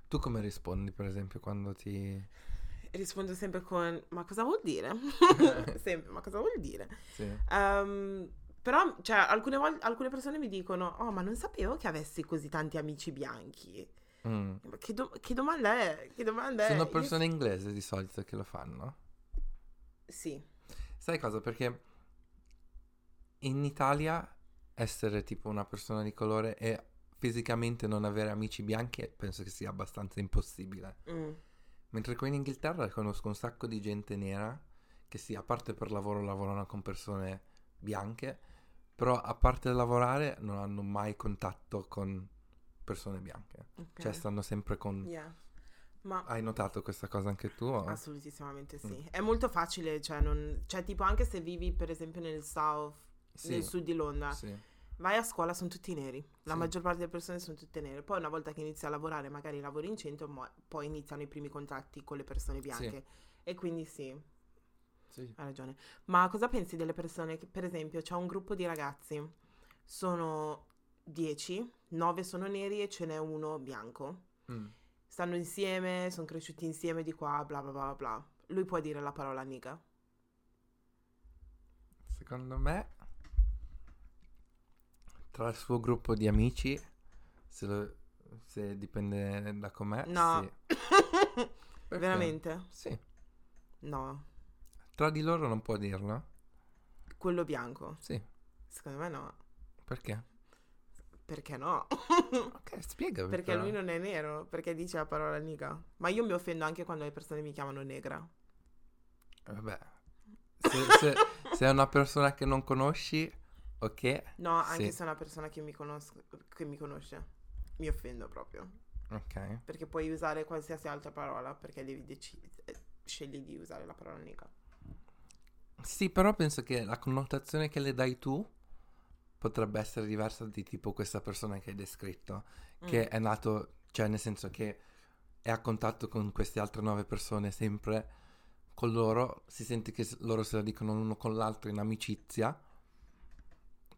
Tu come rispondi, per esempio, quando ti... Rispondo sempre con: Ma cosa vuol dire? sempre, ma cosa vuol dire? Sì. Ehm, però, cioè, alcune volte alcune persone mi dicono: Oh, ma non sapevo che avessi così tanti amici bianchi. Mm. Che, do- che domanda è? Che domanda è? Sono Io- persone inglesi di solito che lo fanno. Sì. Sai cosa? Perché in Italia essere tipo una persona di colore e fisicamente non avere amici bianchi penso che sia abbastanza impossibile. Mm. Mentre qui in Inghilterra conosco un sacco di gente nera che sì, a parte per lavoro lavorano con persone bianche, però a parte lavorare non hanno mai contatto con persone bianche. ok. Cioè stanno sempre con... Yeah. Ma Hai notato questa cosa anche tu? o? assolutissimamente sì. Mm. È molto facile, cioè, non... cioè, tipo, anche se vivi, per esempio, nel South, Sì, nel sud di Londra, sì. vai a scuola, sono tutti neri. La Sì. maggior parte delle persone sono tutte nere. Poi una volta che inizi a lavorare, magari lavori in centro, mo- poi iniziano i primi contatti con le persone bianche. E quindi sì, Sì. hai ragione. Ma cosa pensi delle persone che, per esempio, c'è un gruppo di ragazzi, sono 10, 9 sono neri e ce n'è uno bianco. Mm. Stanno insieme, sono cresciuti insieme di qua, bla bla bla bla. Lui può dire la parola niga. Secondo me, tra il suo gruppo di amici, se, lo- se dipende da com'è, No. sì. Veramente? Sì. No. Tra di loro non può dirlo? Quello bianco. Sì. Secondo me no. Perché? Perché no? Ok, spiegami. Perché però. lui non è nero, perché dice la parola niga. Ma io mi offendo anche quando le persone mi chiamano negra. Eh, Vabbè. Se, se- se è una persona che non conosci, ok? No, anche Sì. se è una persona che mi, conosco, che mi conosce, mi offendo proprio. Ok. Perché puoi usare qualsiasi altra parola, perché devi decidere, scegli di usare la parola niga. Sì, però penso che la connotazione che le dai tu potrebbe essere diversa di tipo questa persona che hai descritto, che Mm. è nato, cioè nel senso che è a contatto con queste altre nove persone sempre con loro, si sente che loro se la dicono l'uno con l'altro in amicizia.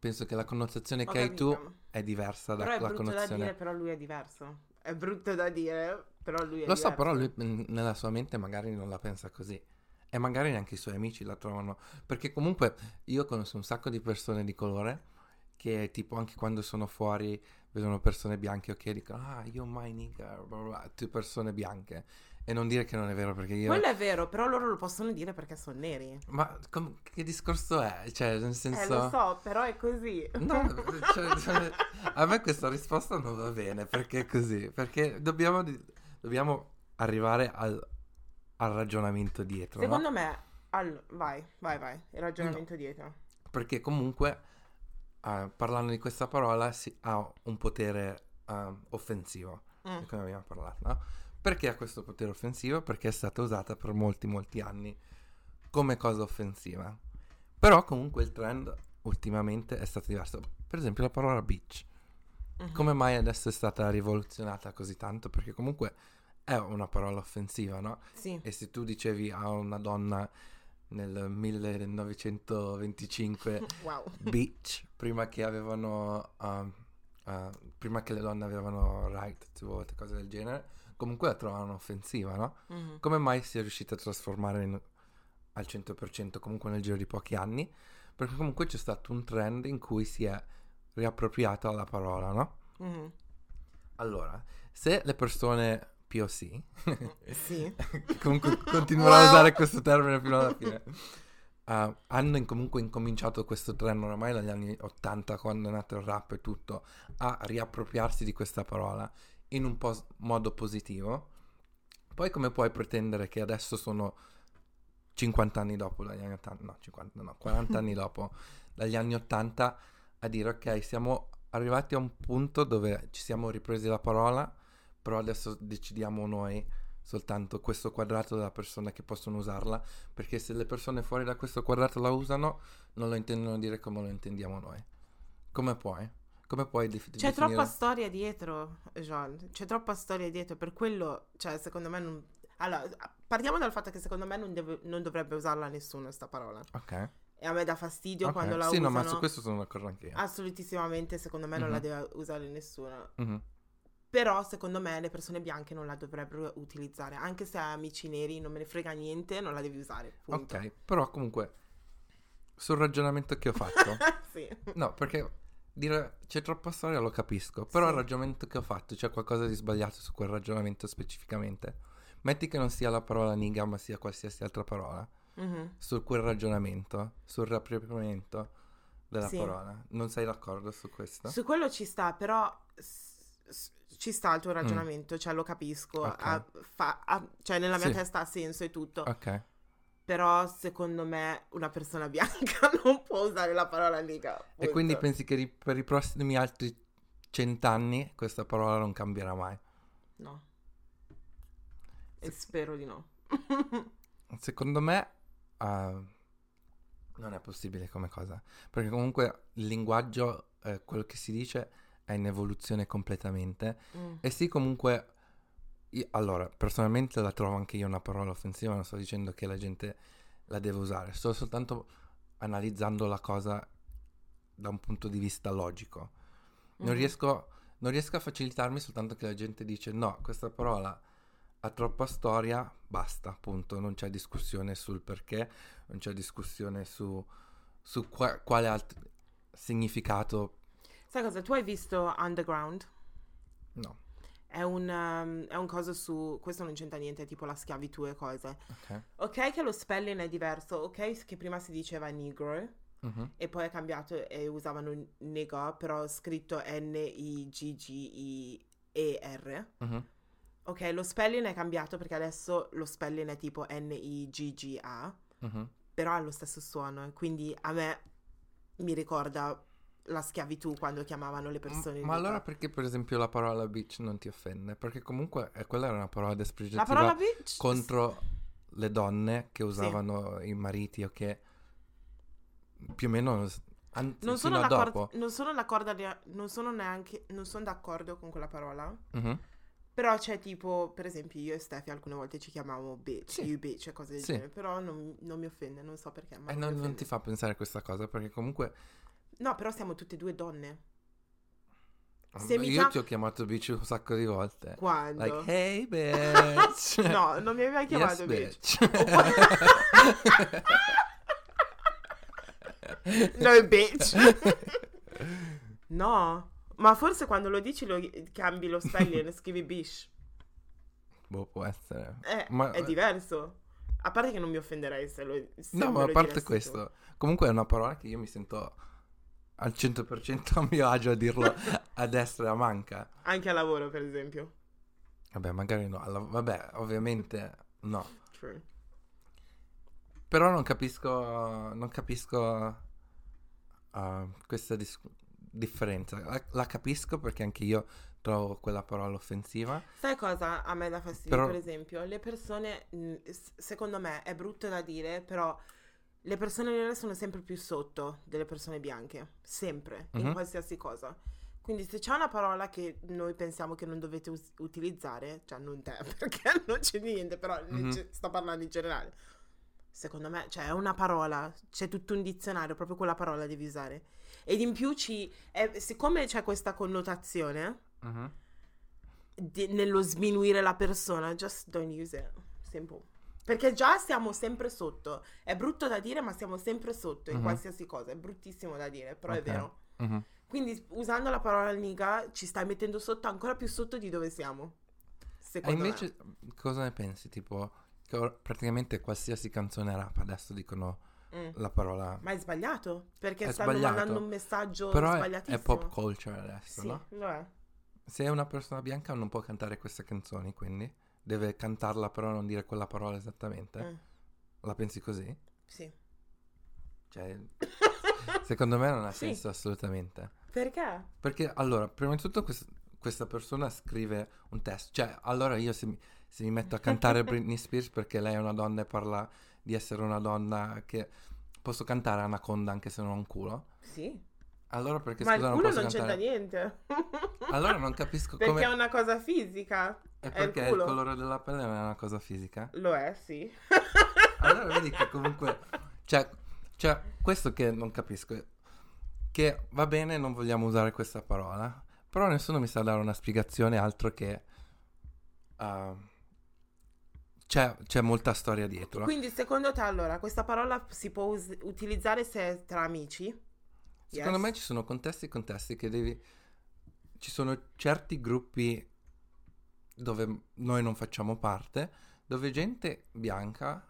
Penso che la connotazione Ho che hai tu capito. è diversa Però è dalla brutto da connotazione. dire, però lui è diverso. È brutto da dire, però lui è Lo so, diverso. però lui mm, nella sua mente magari non la pensa così. E magari neanche i suoi amici la trovano. Perché comunque io conosco un sacco di persone di colore che tipo anche quando sono fuori vedono persone bianche ok dicono ah io mai nigga bla bla bla", tutte persone bianche e non dire che non è vero perché io Quello è vero, però loro lo possono dire perché sono neri. ma com- che discorso è cioè nel Eh, senso lo so, però è così. No, cioè, cioè, a me questa risposta non va bene perché è così perché dobbiamo, dobbiamo arrivare al, al ragionamento dietro no? Secondo me, all- vai, vai, vai, il ragionamento dietro. perché comunque eh, parlando di questa parola si ha un potere eh, offensivo Mm. di cui abbiamo parlato no? perché ha questo potere offensivo perché è stata usata per molti molti anni come cosa offensiva però comunque il trend ultimamente è stato diverso per esempio la parola bitch Mhm. come mai adesso è stata rivoluzionata così tanto? Perché comunque è una parola offensiva, no? Sì. E se tu dicevi a una donna nel 1925 Wow. bitch, prima che avevano um, uh, prima che le donne avevano right to vote, cose del genere, comunque la trovavano offensiva, no? Mhm. Come mai si è riuscita a trasformare in- al 100% comunque nel giro di pochi anni? Perché comunque c'è stato un trend in cui si è riappropriata la parola, no? Mhm. Allora, se le persone POC, Sì. comunque continuerò a usare questo termine fino alla fine, uh, hanno in- comunque incominciato questo trend oramai dagli anni 80, quando è nato il rap e tutto, a riappropriarsi di questa parola in un po' modo positivo, poi come puoi pretendere che adesso sono 50 anni dopo dagli anni 80, no 50 no, 40 anni dopo dagli anni 80 a dire ok siamo arrivati a un punto dove ci siamo ripresi la parola però adesso decidiamo noi soltanto questo quadrato della persona che possono usarla perché se le persone fuori da questo quadrato la usano non lo intendono dire come lo intendiamo noi come puoi? come puoi def- C'è definire troppa storia dietro, Jean. C'è troppa storia dietro. Per quello, cioè, secondo me non. Allora, partiamo dal fatto che secondo me non, deve- non dovrebbe usarla nessuno sta parola. ok, E a me dà fastidio Ok. quando la sì usano. no ma su questo sono d'accordo anche io Assolutissimamente, secondo me non Mhm. la deve usare nessuno. Mhm. Però, secondo me, le persone bianche non la dovrebbero utilizzare. Anche se hai amici neri, non me ne frega niente, non la devi usare. Punto. ok però comunque sul ragionamento che ho fatto sì. No, perché dire c'è troppa storia lo capisco, però Sì. il ragionamento che ho fatto, c'è qualcosa di sbagliato su quel ragionamento specificamente. Metti che non sia la parola niga, ma sia qualsiasi altra parola. Mhm. Su quel ragionamento, sul riappropriamento della Sì. parola. Non sei d'accordo su questo? Su quello ci sta, però s- s- ci sta il tuo ragionamento, cioè lo capisco, Mm. Ok. ha- fa- ha- cioè nella mia Sì. testa ha senso e tutto, Ok. però secondo me una persona bianca non può usare la parola niga. E quindi pensi che ri- per i prossimi altri cent'anni questa parola non cambierà mai? No. E spero di no. Secondo me, uh, Non è possibile come cosa. Perché comunque il linguaggio, eh, quello che si dice, è in evoluzione completamente. Mm. E sì, comunque... io- allora, personalmente la trovo anche io una parola offensiva, non sto dicendo che la gente la deve usare, sto soltanto analizzando la cosa da un punto di vista logico. Non, Mhm. riesco, non riesco a facilitarmi soltanto che la gente dice no, questa parola ha troppa storia, basta, punto, non c'è discussione sul perché, non c'è discussione su, su qua- quale altro significato, Sai cosa? Tu hai visto Underground? no, È un, um, è un coso su... Questo non c'entra niente, tipo la schiavitù e cose. ok. Ok che lo spelling è diverso, ok che prima si diceva negro Mhm, e poi è cambiato e usavano nigger, però scritto N-I-G-G-I-E-R. mhm, Ok, lo spelling è cambiato perché adesso lo spelling è tipo N-I-G-G-A, mhm. però ha lo stesso suono quindi a me mi ricorda la schiavitù quando chiamavano le persone. Ma allora perché per esempio la parola bitch non ti offende? Perché comunque eh, quella era una parola La dispregiativa parola bitch? contro le donne che usavano i mariti o che più o meno an- Non sono, dopo. non sono d'accordo, non sono neanche, non sono d'accordo con quella parola. Mhm. Però c'è tipo, per esempio, io e Steffi alcune volte ci chiamavamo bitch, Sì. you bitch e cose del Sì. genere. Però non, non mi offende, non so perché. Ma E non non, ti fa pensare questa cosa perché comunque No, però siamo tutte e due donne. Se io chiam- ti ho chiamato bitch un sacco di volte. Quando? Like, hey bitch. no, non mi hai mai chiamato yes, bitch. bitch. No, bitch. no, ma forse quando lo dici lo cambi lo spelling e scrivi bish. boh, può essere. Eh, Ma- è diverso. A parte che non mi offenderei se lo se No, ma a parte questo, comunque è una parola che io mi sento al 100% a mio agio a dirlo a destra e a manca. Anche a lavoro, per esempio. Vabbè, magari no. alla- Vabbè, ovviamente no. True. Però non capisco, non capisco uh, questa dis- differenza. La, la capisco perché anche io trovo quella parola offensiva. Sai cosa a me dà fastidio? Però- Per esempio, le persone, secondo me è brutto da dire, però le persone nere sono sempre più sotto delle persone bianche, sempre, in Mhm. qualsiasi cosa. Quindi se c'è una parola che noi pensiamo che non dovete us- utilizzare, cioè non te, perché non c'è niente, però Mhm. ce- sto parlando in generale. Secondo me, cioè, è una parola, c'è tutto un dizionario, proprio quella parola devi usare. Ed in più ci, è- siccome c'è questa connotazione, Mhm. di- nello sminuire la persona, just don't use it. Simple. Perché già siamo sempre sotto. È brutto da dire, ma siamo sempre sotto in Mhm. qualsiasi cosa. È bruttissimo da dire, però Ok. è vero. Mhm. Quindi usando la parola niga ci stai mettendo sotto ancora più sotto di dove siamo. E Secondo invece cosa ne pensi? Tipo, che praticamente qualsiasi canzone rap adesso dicono me. Mm. la parola... Ma è sbagliato. Perché È stanno sbagliato. mandando un messaggio Però è, sbagliatissimo. è pop culture adesso, Sì, no? lo è. Se è una persona bianca non può cantare queste canzoni, quindi deve cantarla però non dire quella parola esattamente. Mm. La pensi così? Sì. Cioè, secondo me non ha Sì. senso assolutamente. Perché? Perché allora, prima di tutto quest- questa persona scrive un testo. Cioè, allora io se mi, se mi metto a cantare Britney Spears perché lei è una donna e parla di essere una donna che... Posso cantare Anaconda anche se non ho un culo? Sì. Allora perché Ma il scusa non culo posso non c'entra niente. Allora non capisco Perché come... è una cosa fisica. E è perché il il, colore della pelle non è una cosa fisica? Lo è, sì. Allora vedi che comunque... Cioè, cioè, questo che non capisco è che va bene, non vogliamo usare questa parola, però nessuno mi sa dare una spiegazione altro che... ah, c'è, c'è molta storia dietro. Quindi secondo te allora questa parola si può us- utilizzare se è tra amici? Secondo Yes. me ci sono contesti e contesti che devi... Ci sono certi gruppi dove noi non facciamo parte, dove gente bianca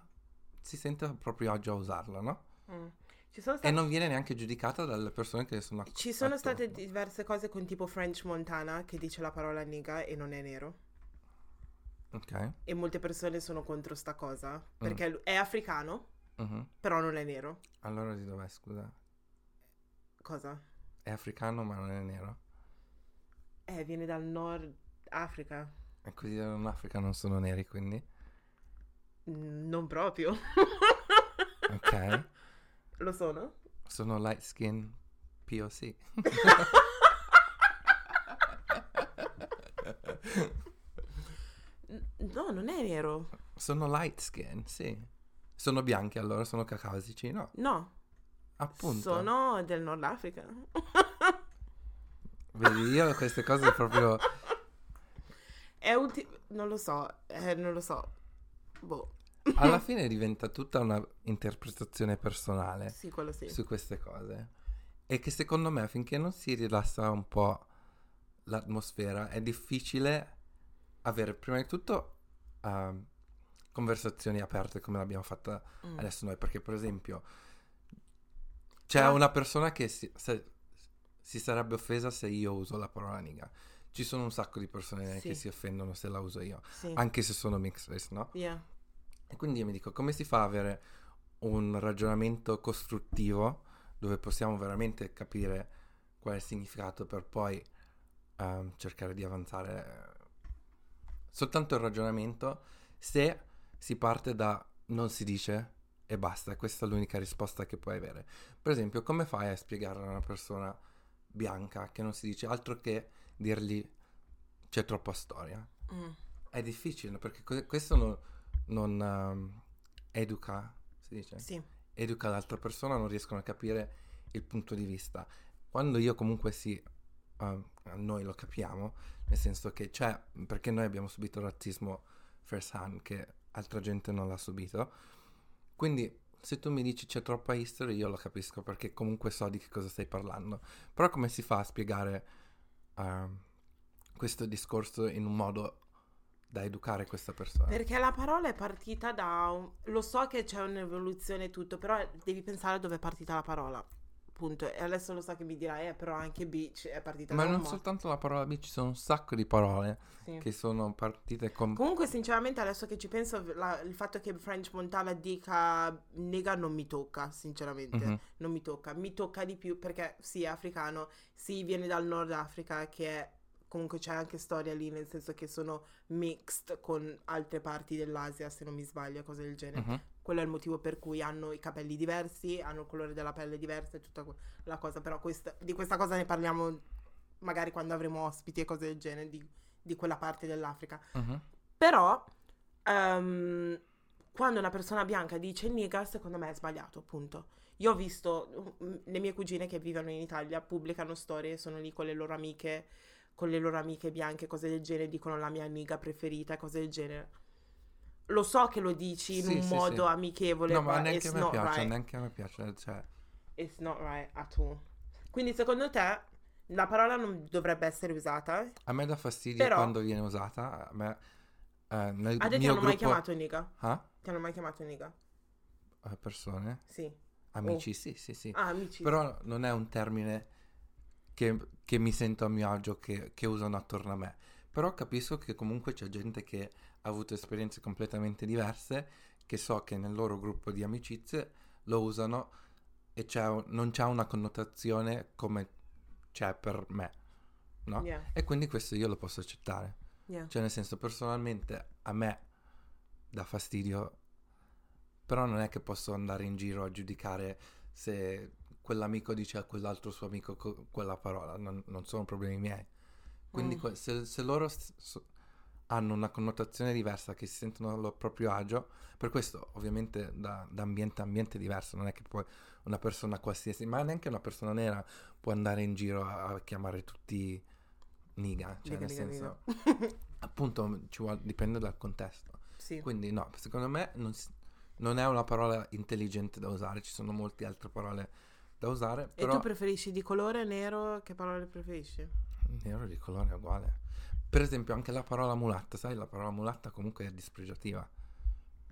si sente a proprio agio a usarla, no? Mm. Sono, E non viene neanche giudicata dalle persone che sono ci sono attorno. state diverse cose con tipo French Montana che dice la parola niga e non è nero. Ok. E molte persone sono contro sta Mm. cosa. Perché lu- è africano, mhm. però non è nero. Allora di dov'è, scusa? Cosa? È africano ma non è nero? Eh, viene dal Nord Africa. E così in Africa non sono neri, quindi? Mm, Non proprio. Ok. Lo sono? Sono light skin POC. No, non è nero. sono light skin, sì. Sono bianchi allora, sono caucasici, no? No, Appunto. sono del Nord Africa. Vedi, io queste cose proprio... È ulti- non lo so, eh, non lo so. Boh. Alla fine diventa tutta una interpretazione personale Sì, quello sì. su queste cose. E che secondo me finché non si rilassa un po' l'atmosfera è difficile avere prima di tutto ehm, conversazioni aperte come l'abbiamo fatta Mm. adesso noi. Perché per esempio c'è Ah. una persona che si, se- si sarebbe offesa se io uso la parola niga. Ci sono un sacco di persone Sì. che si offendono se la uso io, Sì. anche se sono mixed race, no? Yeah. E quindi io mi dico, come si fa ad avere un ragionamento costruttivo dove possiamo veramente capire qual è il significato per poi ehm, cercare di avanzare soltanto il ragionamento se si parte da non si dice e basta, questa è l'unica risposta che puoi avere. Per esempio, come fai a spiegare a una persona bianca che non si dice altro che dirgli c'è troppa storia? Mm. È difficile perché que- questo non, non, ehm, educa, si dice? Sì. Educa l'altra persona, non riescono a capire il punto di vista. Quando io comunque sì, ehm, noi lo capiamo, nel senso che c'è, perché noi abbiamo subito razzismo first hand che altra gente non l'ha subito. Quindi se tu mi dici c'è troppa history, io lo capisco perché comunque so di che cosa stai parlando. Però come si fa a spiegare ehm, questo discorso in un modo da educare questa persona? Perché la parola è partita da... un- Lo so che c'è un'evoluzione e tutto, però devi pensare dove è partita la parola. Punto. E adesso lo so che mi dirai, eh, però anche beach è partita Ma non mo- soltanto la parola beach, ci sono un sacco di parole Sì. che sono partite con... Comunque, sinceramente, adesso che ci penso, la- il fatto che French Montana dica nega non mi tocca, sinceramente. Mhm. Non mi tocca. Mi tocca di più perché sì, è africano, sì, viene dal Nord Africa, che è- comunque c'è anche storia lì, nel senso che sono mixed con altre parti dell'Asia, se non mi sbaglio, cose del genere. Mhm. Quello è il motivo per cui hanno i capelli diversi, hanno il colore della pelle diverso e tutta la cosa. Però questa- di questa cosa ne parliamo magari quando avremo ospiti e cose del genere, di, di quella parte dell'Africa. Mhm. Però, ehm, quando una persona bianca dice nigga, secondo me è sbagliato, punto. Io ho visto mm, le mie cugine che vivono in Italia, pubblicano storie, sono lì con le loro amiche, con le loro amiche bianche, cose del genere, dicono la mia amiga preferita, cose del genere. Lo so che lo dici in Sì, un sì, modo sì. amichevole, No, ma neanche a me piace, right. neanche a me piace, cioè... It's not right at all. Quindi secondo te la parola non dovrebbe essere usata? A me dà fastidio Però- quando viene usata, a me... eh, nel A te ti hanno mai chiamato nigga? Ah? Ti hanno mai chiamato nigga? Eh, persone? Sì. Amici, sì, sì, sì. Ah, amici. Però non è un termine che, che mi sento a mio agio che, che usano attorno a me. Però capisco che comunque c'è gente che avuto esperienze completamente diverse, che so che nel loro gruppo di amicizie lo usano e c'è un- non c'è una connotazione come c'è per me, no? Yeah, E quindi questo io lo posso accettare. yeah. Cioè, nel senso, personalmente a me dà fastidio, però non è che posso andare in giro a giudicare se quell'amico dice a quell'altro suo amico co- quella parola, non, non sono problemi miei. Quindi Mm. que- se, se loro s- hanno una connotazione diversa, che si sentono a proprio agio, per questo ovviamente da, da ambiente a ambiente diverso, non è che poi una persona qualsiasi, ma neanche una persona nera può andare in giro a, a chiamare tutti niga, cioè Dica, nel dica, senso dica. appunto ci vuole- dipende dal contesto. sì. Quindi no, secondo me non, non è una parola intelligente da usare, ci sono molte altre parole da usare, E però tu preferisci di colore nero? Che parole preferisci? nero di colore è uguale. Per esempio anche la parola mulatta, sai, la parola mulatta comunque è dispregiativa.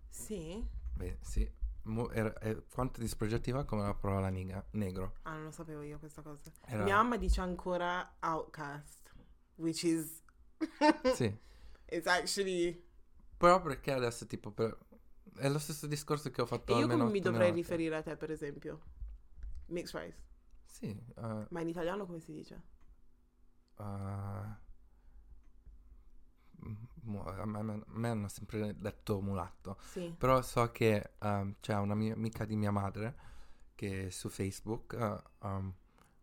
Sì? Beh, sì, mu- è, è quanto dispregiativa come la parola niga, negro. Ah, non lo sapevo io questa cosa. Era- Mia mamma dice ancora outcast, which is... Sì, It's actually... però perché adesso tipo per- è lo stesso discorso che ho fatto E io come mi dovrei riferire a te, per esempio? Mixed rice. Sì, eh, Ma in italiano come si dice? Uh, a me, a me hanno sempre detto mulatto, Sì. però so che um, c'è una mia amica di mia madre che su Facebook uh, um,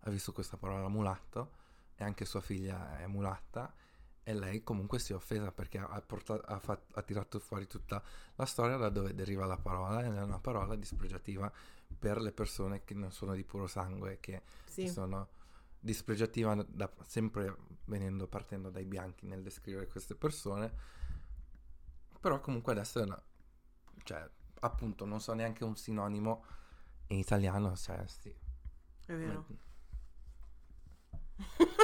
ha visto questa parola mulatto e anche sua figlia è mulatta e lei comunque si è offesa perché ha, portato, ha, fat, ha, tirato fuori tutta la storia da dove deriva la parola ed è una parola dispregiativa per le persone che non sono di puro sangue, che Sì. sono dispregiativa da- sempre venendo partendo dai bianchi nel descrivere queste persone. Però comunque adesso è una, cioè, appunto, non so neanche un sinonimo in italiano, cioè, sì. È vero.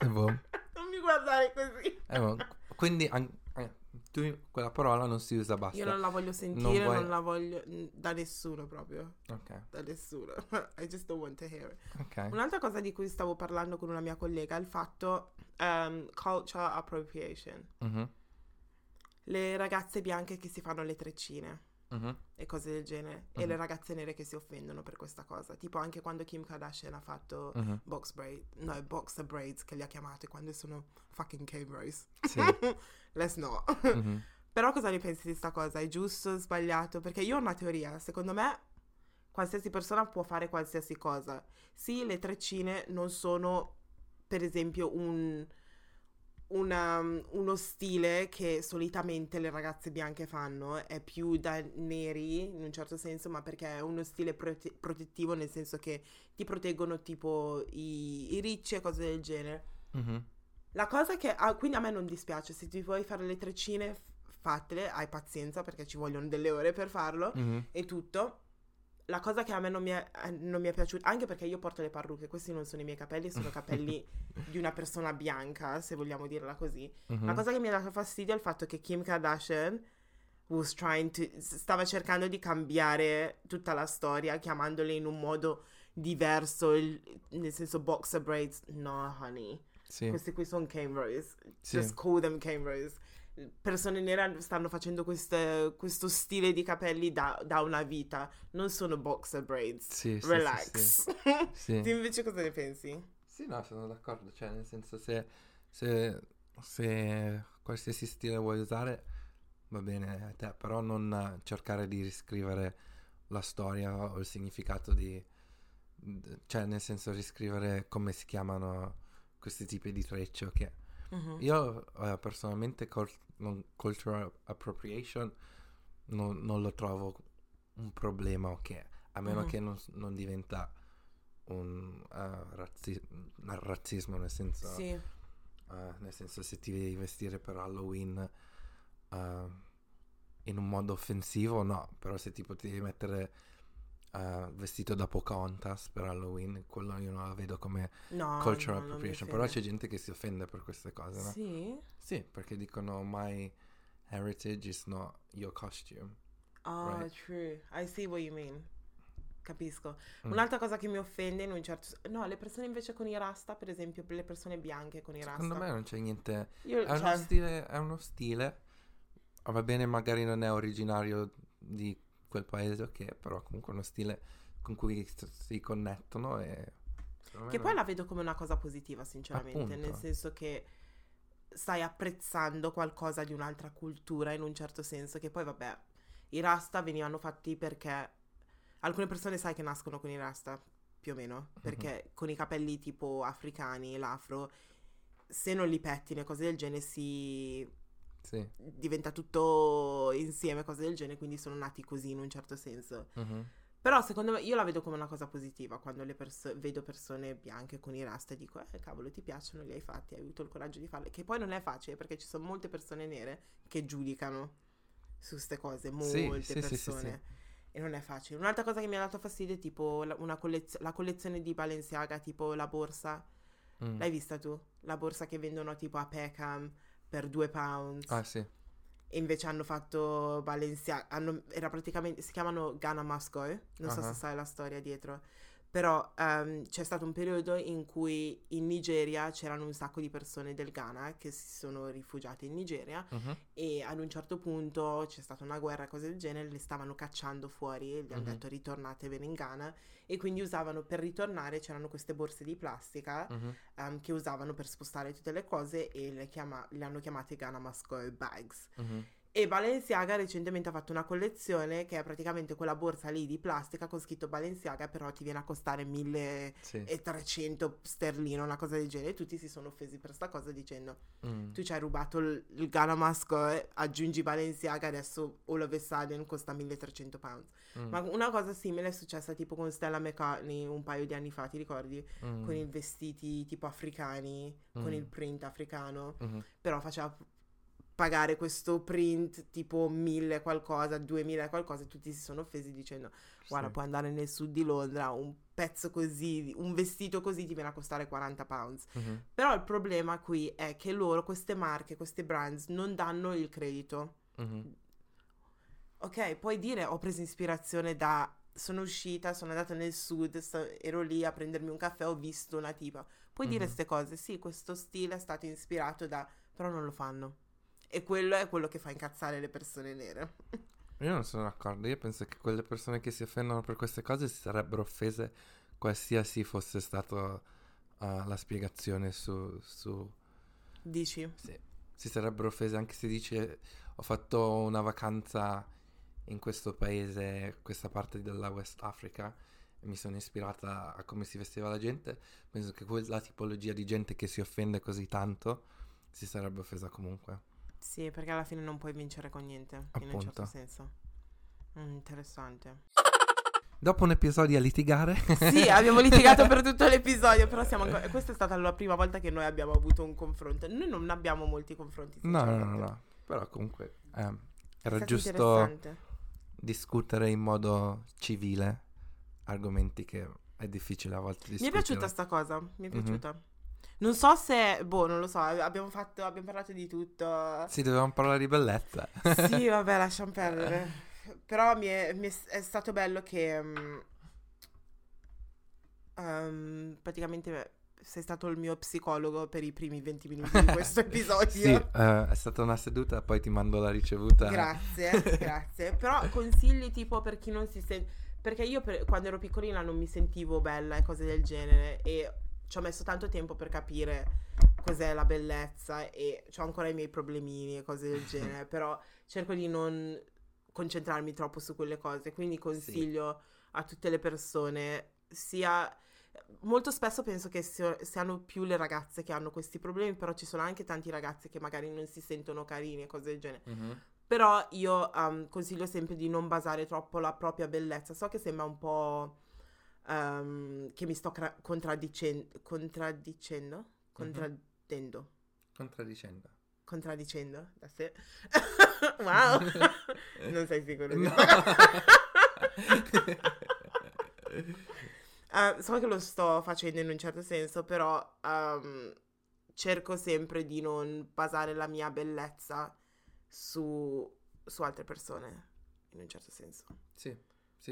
Eh, boh. non mi guardare così. Eh, boh. Quindi an- eh, tu quella parola non si usa, basta. Io non la voglio sentire, Non non, vuoi- la voglio da nessuno proprio. Ok, Da nessuno. I just don't want to hear it. ok. Un'altra cosa di cui stavo parlando con una mia collega è il fatto um, culture appropriation. Mhm, Le ragazze bianche che si fanno le treccine mhm, e cose del genere. E Mhm. le ragazze nere che si offendono per questa cosa. Tipo anche quando Kim Kardashian ha fatto mhm. box braid, no, boxer braids che li ha chiamate quando sono fucking K-Bros. Sì. Let's not. Però cosa ne pensi di sta cosa? È giusto, sbagliato? Perché io ho una teoria, secondo me qualsiasi persona può fare qualsiasi cosa. Sì, le treccine non sono, per esempio, un, una- uno stile che solitamente le ragazze bianche fanno, è più da neri in un certo senso, ma perché è uno stile prote- protettivo nel senso che ti proteggono tipo i, i ricci e cose del genere. Mhm. La cosa che ah, quindi a me non dispiace, se ti vuoi fare le treccine, fatele, hai pazienza perché ci vogliono delle ore per farlo Mhm. e tutto. La cosa che a me non mi, è, eh, non mi è piaciuta, anche perché io porto le parrucche, questi non sono i miei capelli, sono capelli di una persona bianca, se vogliamo dirla così. Mhm. La cosa che mi ha dato fastidio è il fatto che Kim Kardashian was trying to, stava cercando di cambiare tutta la storia, chiamandole in un modo diverso, il- nel senso boxer braids. No, honey. Sì, Questi qui sono Camrose. sì. Just call them Camrose. Persone nere stanno facendo queste- questo stile di capelli da, da una vita. Non sono boxer braids. Sì, sì, sì, Relax. Sì. tu invece cosa ne pensi? Sì, no, sono d'accordo, cioè nel senso se, se, se qualsiasi stile vuoi usare va bene a te, però non cercare di riscrivere la storia o il significato di, cioè nel senso riscrivere come si chiamano questi tipi di trecce, ok? Mhm. Io eh, personalmente col- non- cultural appropriation non, non lo trovo un problema, ok? A meno Mhm. che non, non diventa un eh, razzi- razzismo, nel senso, Sì. eh, nel senso se ti devi vestire per Halloween eh, in un modo offensivo, no, però se ti devi mettere eh, vestito da Pocahontas per Halloween, quello io non la vedo come No, cultural no, appropriation, però c'è gente che si offende per queste cose, no? Sì? Sì, perché dicono my heritage is not your costume. Oh, Right. true. I see what you mean. Capisco. Mm. Un'altra cosa che mi offende in un certo... No, le persone invece con i rasta, per esempio, le persone bianche con i rasta. Secondo me non c'è niente. Io, È uno cioè, stile, è uno stile. Va bene, magari non è originario di quel paese, ok, però comunque è uno stile con cui si connettono e. Che poi la vedo come una cosa positiva, sinceramente, nel Appunto. senso che stai apprezzando qualcosa di un'altra cultura in un certo senso, che poi vabbè, i rasta venivano fatti perché alcune persone sai che nascono con i rasta, più o meno, perché con i capelli tipo africani, l'afro, se non li pettini e cose del genere si Sì. diventa tutto insieme, cose del genere, quindi sono nati così in un certo senso. mhm. Però secondo me io la vedo come una cosa positiva quando le perso- vedo persone bianche con i rasta e dico, eh cavolo, ti piacciono, li hai fatti, hai avuto il coraggio di farli. Che poi non è facile perché ci sono molte persone nere che giudicano su queste cose, molte sì, sì, sì, persone. E non è facile. Un'altra cosa che mi ha dato fastidio è tipo la, una collez- la collezione di Balenciaga, tipo la borsa. Mm. L'hai vista tu? La borsa che vendono tipo a Peckham per due pounds. Ah, sì. E invece hanno fatto Balenciaga, hanno- era praticamente, si chiamano Ghana Must Go, non so Ah. se sai la storia dietro, però ehm, c'è stato un periodo in cui in Nigeria c'erano un sacco di persone del Ghana che si sono rifugiate in Nigeria Mhm. e ad un certo punto c'è stata una guerra, cose del genere, le stavano cacciando fuori e gli hanno Mhm. detto ritornatevene in Ghana e quindi usavano per ritornare, c'erano queste borse di plastica Mhm. ehm, che usavano per spostare tutte le cose e le, chiama- le hanno chiamate Ghana Go Bags. E Balenciaga recentemente ha fatto una collezione che è praticamente quella borsa lì di plastica con scritto Balenciaga, però ti viene a costare 1300 Sì. sterline, una cosa del genere. E tutti si sono offesi per sta cosa dicendo Mm. tu ci hai rubato il, il Ghana Mask, eh, aggiungi Balenciaga, adesso all of sudden costa 1300 pounds. Mm. Ma una cosa simile è successa tipo con Stella McCartney un paio di anni fa, ti ricordi? Mm. Con i vestiti tipo africani, con Mm. il print africano, Mhm. però faceva pagare questo print tipo 1000 qualcosa, 2000 qualcosa e tutti si sono offesi dicendo guarda Sì. puoi andare nel sud di Londra, un pezzo così, un vestito così ti viene a costare 40 pounds. Mhm. Però il problema qui è che loro, queste marche, queste brands, non danno il credito. Mhm. Ok, puoi dire ho preso ispirazione da... Sono uscita, sono andata nel sud, sto- ero lì a prendermi un caffè, ho visto una tipa. Puoi dire Mhm. queste cose, sì, questo stile è stato ispirato da... però non lo fanno. E quello è quello che fa incazzare le persone nere. Io non sono d'accordo, io penso che quelle persone che si offendono per queste cose si sarebbero offese qualsiasi fosse stata la spiegazione su, su... Dici? Sì, si sarebbero offese anche se dice ho fatto una vacanza in questo paese, questa parte della West Africa e mi sono ispirata a come si vestiva la gente, penso che quella tipologia di gente che si offende così tanto si sarebbe offesa comunque. Sì, perché alla fine non puoi vincere con niente, in un certo Appunto. senso. Mm, interessante. Dopo un episodio a litigare, Sì, abbiamo litigato per tutto l'episodio, però siamo ancora... Questa è stata la prima volta che noi abbiamo avuto un confronto. Noi non abbiamo molti confronti. No, no, no, no. Però comunque eh, era giusto discutere in modo civile argomenti che è difficile a volte Mi è discutere. piaciuta sta cosa, mi è Mhm. piaciuta. Non so se, boh, non lo so, abbiamo fatto, abbiamo parlato di tutto. Sì, dovevamo parlare di bellezza. Sì, vabbè, lasciamo perdere. Però mi è, mi è- è stato bello che ehm, praticamente sei stato il mio psicologo per i primi 20 minuti di questo episodio. Sì, eh, è stata una seduta, poi ti mando la ricevuta. Grazie, grazie. Però consigli tipo per chi non si sente... Perché io per- quando ero piccolina non mi sentivo bella e cose del genere e ci ho messo tanto tempo per capire cos'è la bellezza e ho ancora i miei problemini e cose del genere, però cerco di non concentrarmi troppo su quelle cose, quindi consiglio a tutte le persone, sia... Molto spesso penso che sia- siano più le ragazze che hanno questi problemi, però ci sono anche tanti ragazzi che magari non si sentono carini e cose del genere. Mhm. Però io um, consiglio sempre di non basare troppo la propria bellezza. So che sembra un po' um, che mi sto cra- contraddicen- contraddicendo. Contraddendo. Contraddicendo. Contraddicendo da sé. wow! non sei sicuro? di- No. Ah, so che lo sto facendo in un certo senso, però um, cerco sempre di non basare la mia bellezza su, su altre persone, in un certo senso. sì,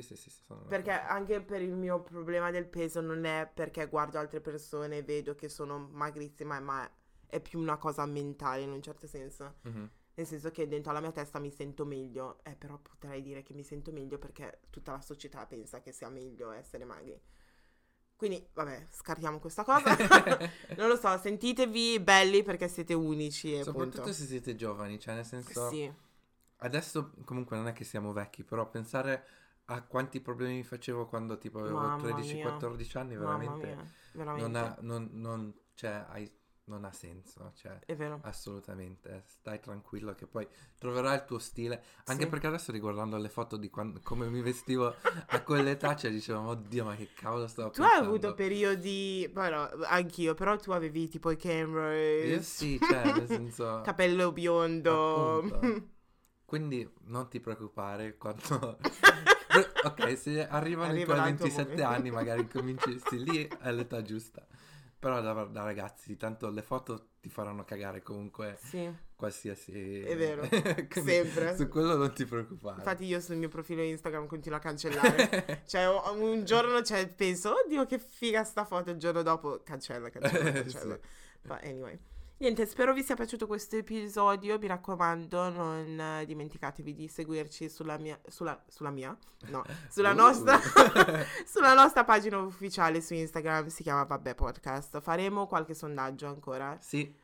sì, sì, sì, Perché anche per il mio problema del peso non è perché guardo altre persone e vedo che sono magrissima, ma è più una cosa mentale in un certo senso. Mhm. Nel senso che dentro la mia testa mi sento meglio, eh, però potrei dire che mi sento meglio perché tutta la società pensa che sia meglio essere magri. Quindi, vabbè, scartiamo questa cosa. non lo so, sentitevi belli perché siete unici e Soprattutto punto. se siete giovani, cioè nel senso... Sì, Adesso comunque non è che siamo vecchi, però pensare a quanti problemi mi facevo quando tipo avevo Mamma 13-14 anni, veramente, veramente. non ha, non, non- cioè, hai- non ha senso, cioè, È vero. assolutamente, stai tranquillo che poi troverai il tuo stile, anche Sì. perché adesso riguardando le foto di quando, come mi vestivo a quell'età, cioè dicevo, oddio, ma che cavolo stavo Tu hai pensando?" avuto periodi, bueno, anch'io, però tu avevi tipo i Camrose, Io sì, cioè, nel senso... capello biondo. Appunto. Quindi non ti preoccupare quando... ok, se arrivano i tuoi il tuo 27 momento. anni magari cominci lì è l'età giusta. Però da, da ragazzi, tanto le foto ti faranno cagare comunque Sì. qualsiasi... È vero, sempre. Su quello non ti preoccupare. Infatti io sul mio profilo Instagram continuo a cancellare. cioè un un giorno cioè, penso, oddio che figa sta foto, il giorno dopo cancella, cancella, cancella. Sì. But anyway. Niente, spero vi sia piaciuto questo episodio, mi raccomando non dimenticatevi di seguirci sulla mia, sulla, sulla mia, no, sulla Uh. nostra, sulla nostra pagina ufficiale su Instagram, si chiama Vabbè Podcast. Faremo qualche sondaggio ancora. Sì,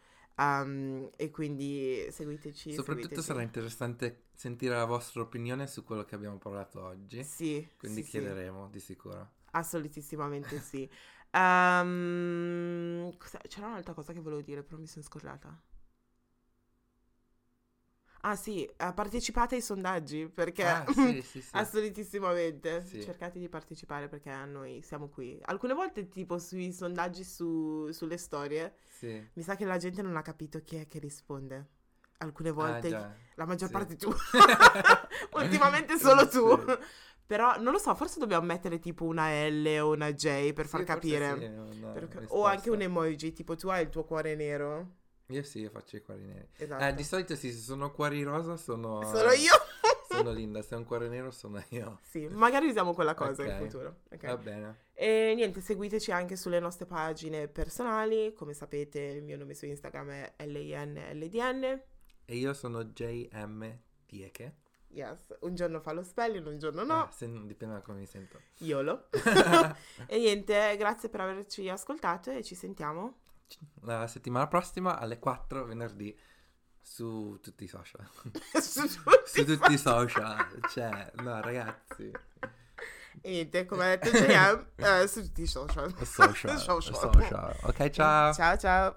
Um, e quindi seguiteci. Soprattutto seguiteci. sarà interessante sentire la vostra opinione su quello che abbiamo parlato oggi. Sì. Quindi sì, sì. chiederemo di sicuro. Assolutissimamente sì. Cos'è? C'era un'altra cosa che volevo dire, però mi sono scordata. Ah sì, eh, partecipate ai sondaggi perché Ah, sì, sì, sì. assolutissimamente cercate di partecipare perché noi siamo qui. Alcune volte tipo sui sondaggi su- sulle storie mi sa che la gente non ha capito chi è che risponde. Alcune Ah, volte già. la maggior parte tu. Ultimamente solo tu. Però non lo so, forse dobbiamo mettere tipo una L o una J per Sì, far capire. sì, Per o anche un emoji, tipo tu hai il tuo cuore nero. Io sì, io faccio i cuori neri. Esatto. Eh, di solito sì, se sono cuori rosa sono... Sono io. Sono Linda, se è un cuore nero sono io. sì, magari usiamo quella cosa in Ok. futuro. ok? Va bene. E niente, seguiteci anche sulle nostre pagine personali. Come sapete, il mio nome su Instagram è LINLDN. E io sono JM Dieke. Yes, un giorno fa lo spelling, un giorno no. Eh, se dipende da come mi sento. YOLO. e niente, grazie per averci ascoltato e ci sentiamo. La settimana prossima alle 4 venerdì su tutti i social. su tutti. su tutti i social. Cioè, no ragazzi. E niente, come ha detto JM, eh, su tutti i social. Social. Social. social. Ok, ciao. Ciao ciao.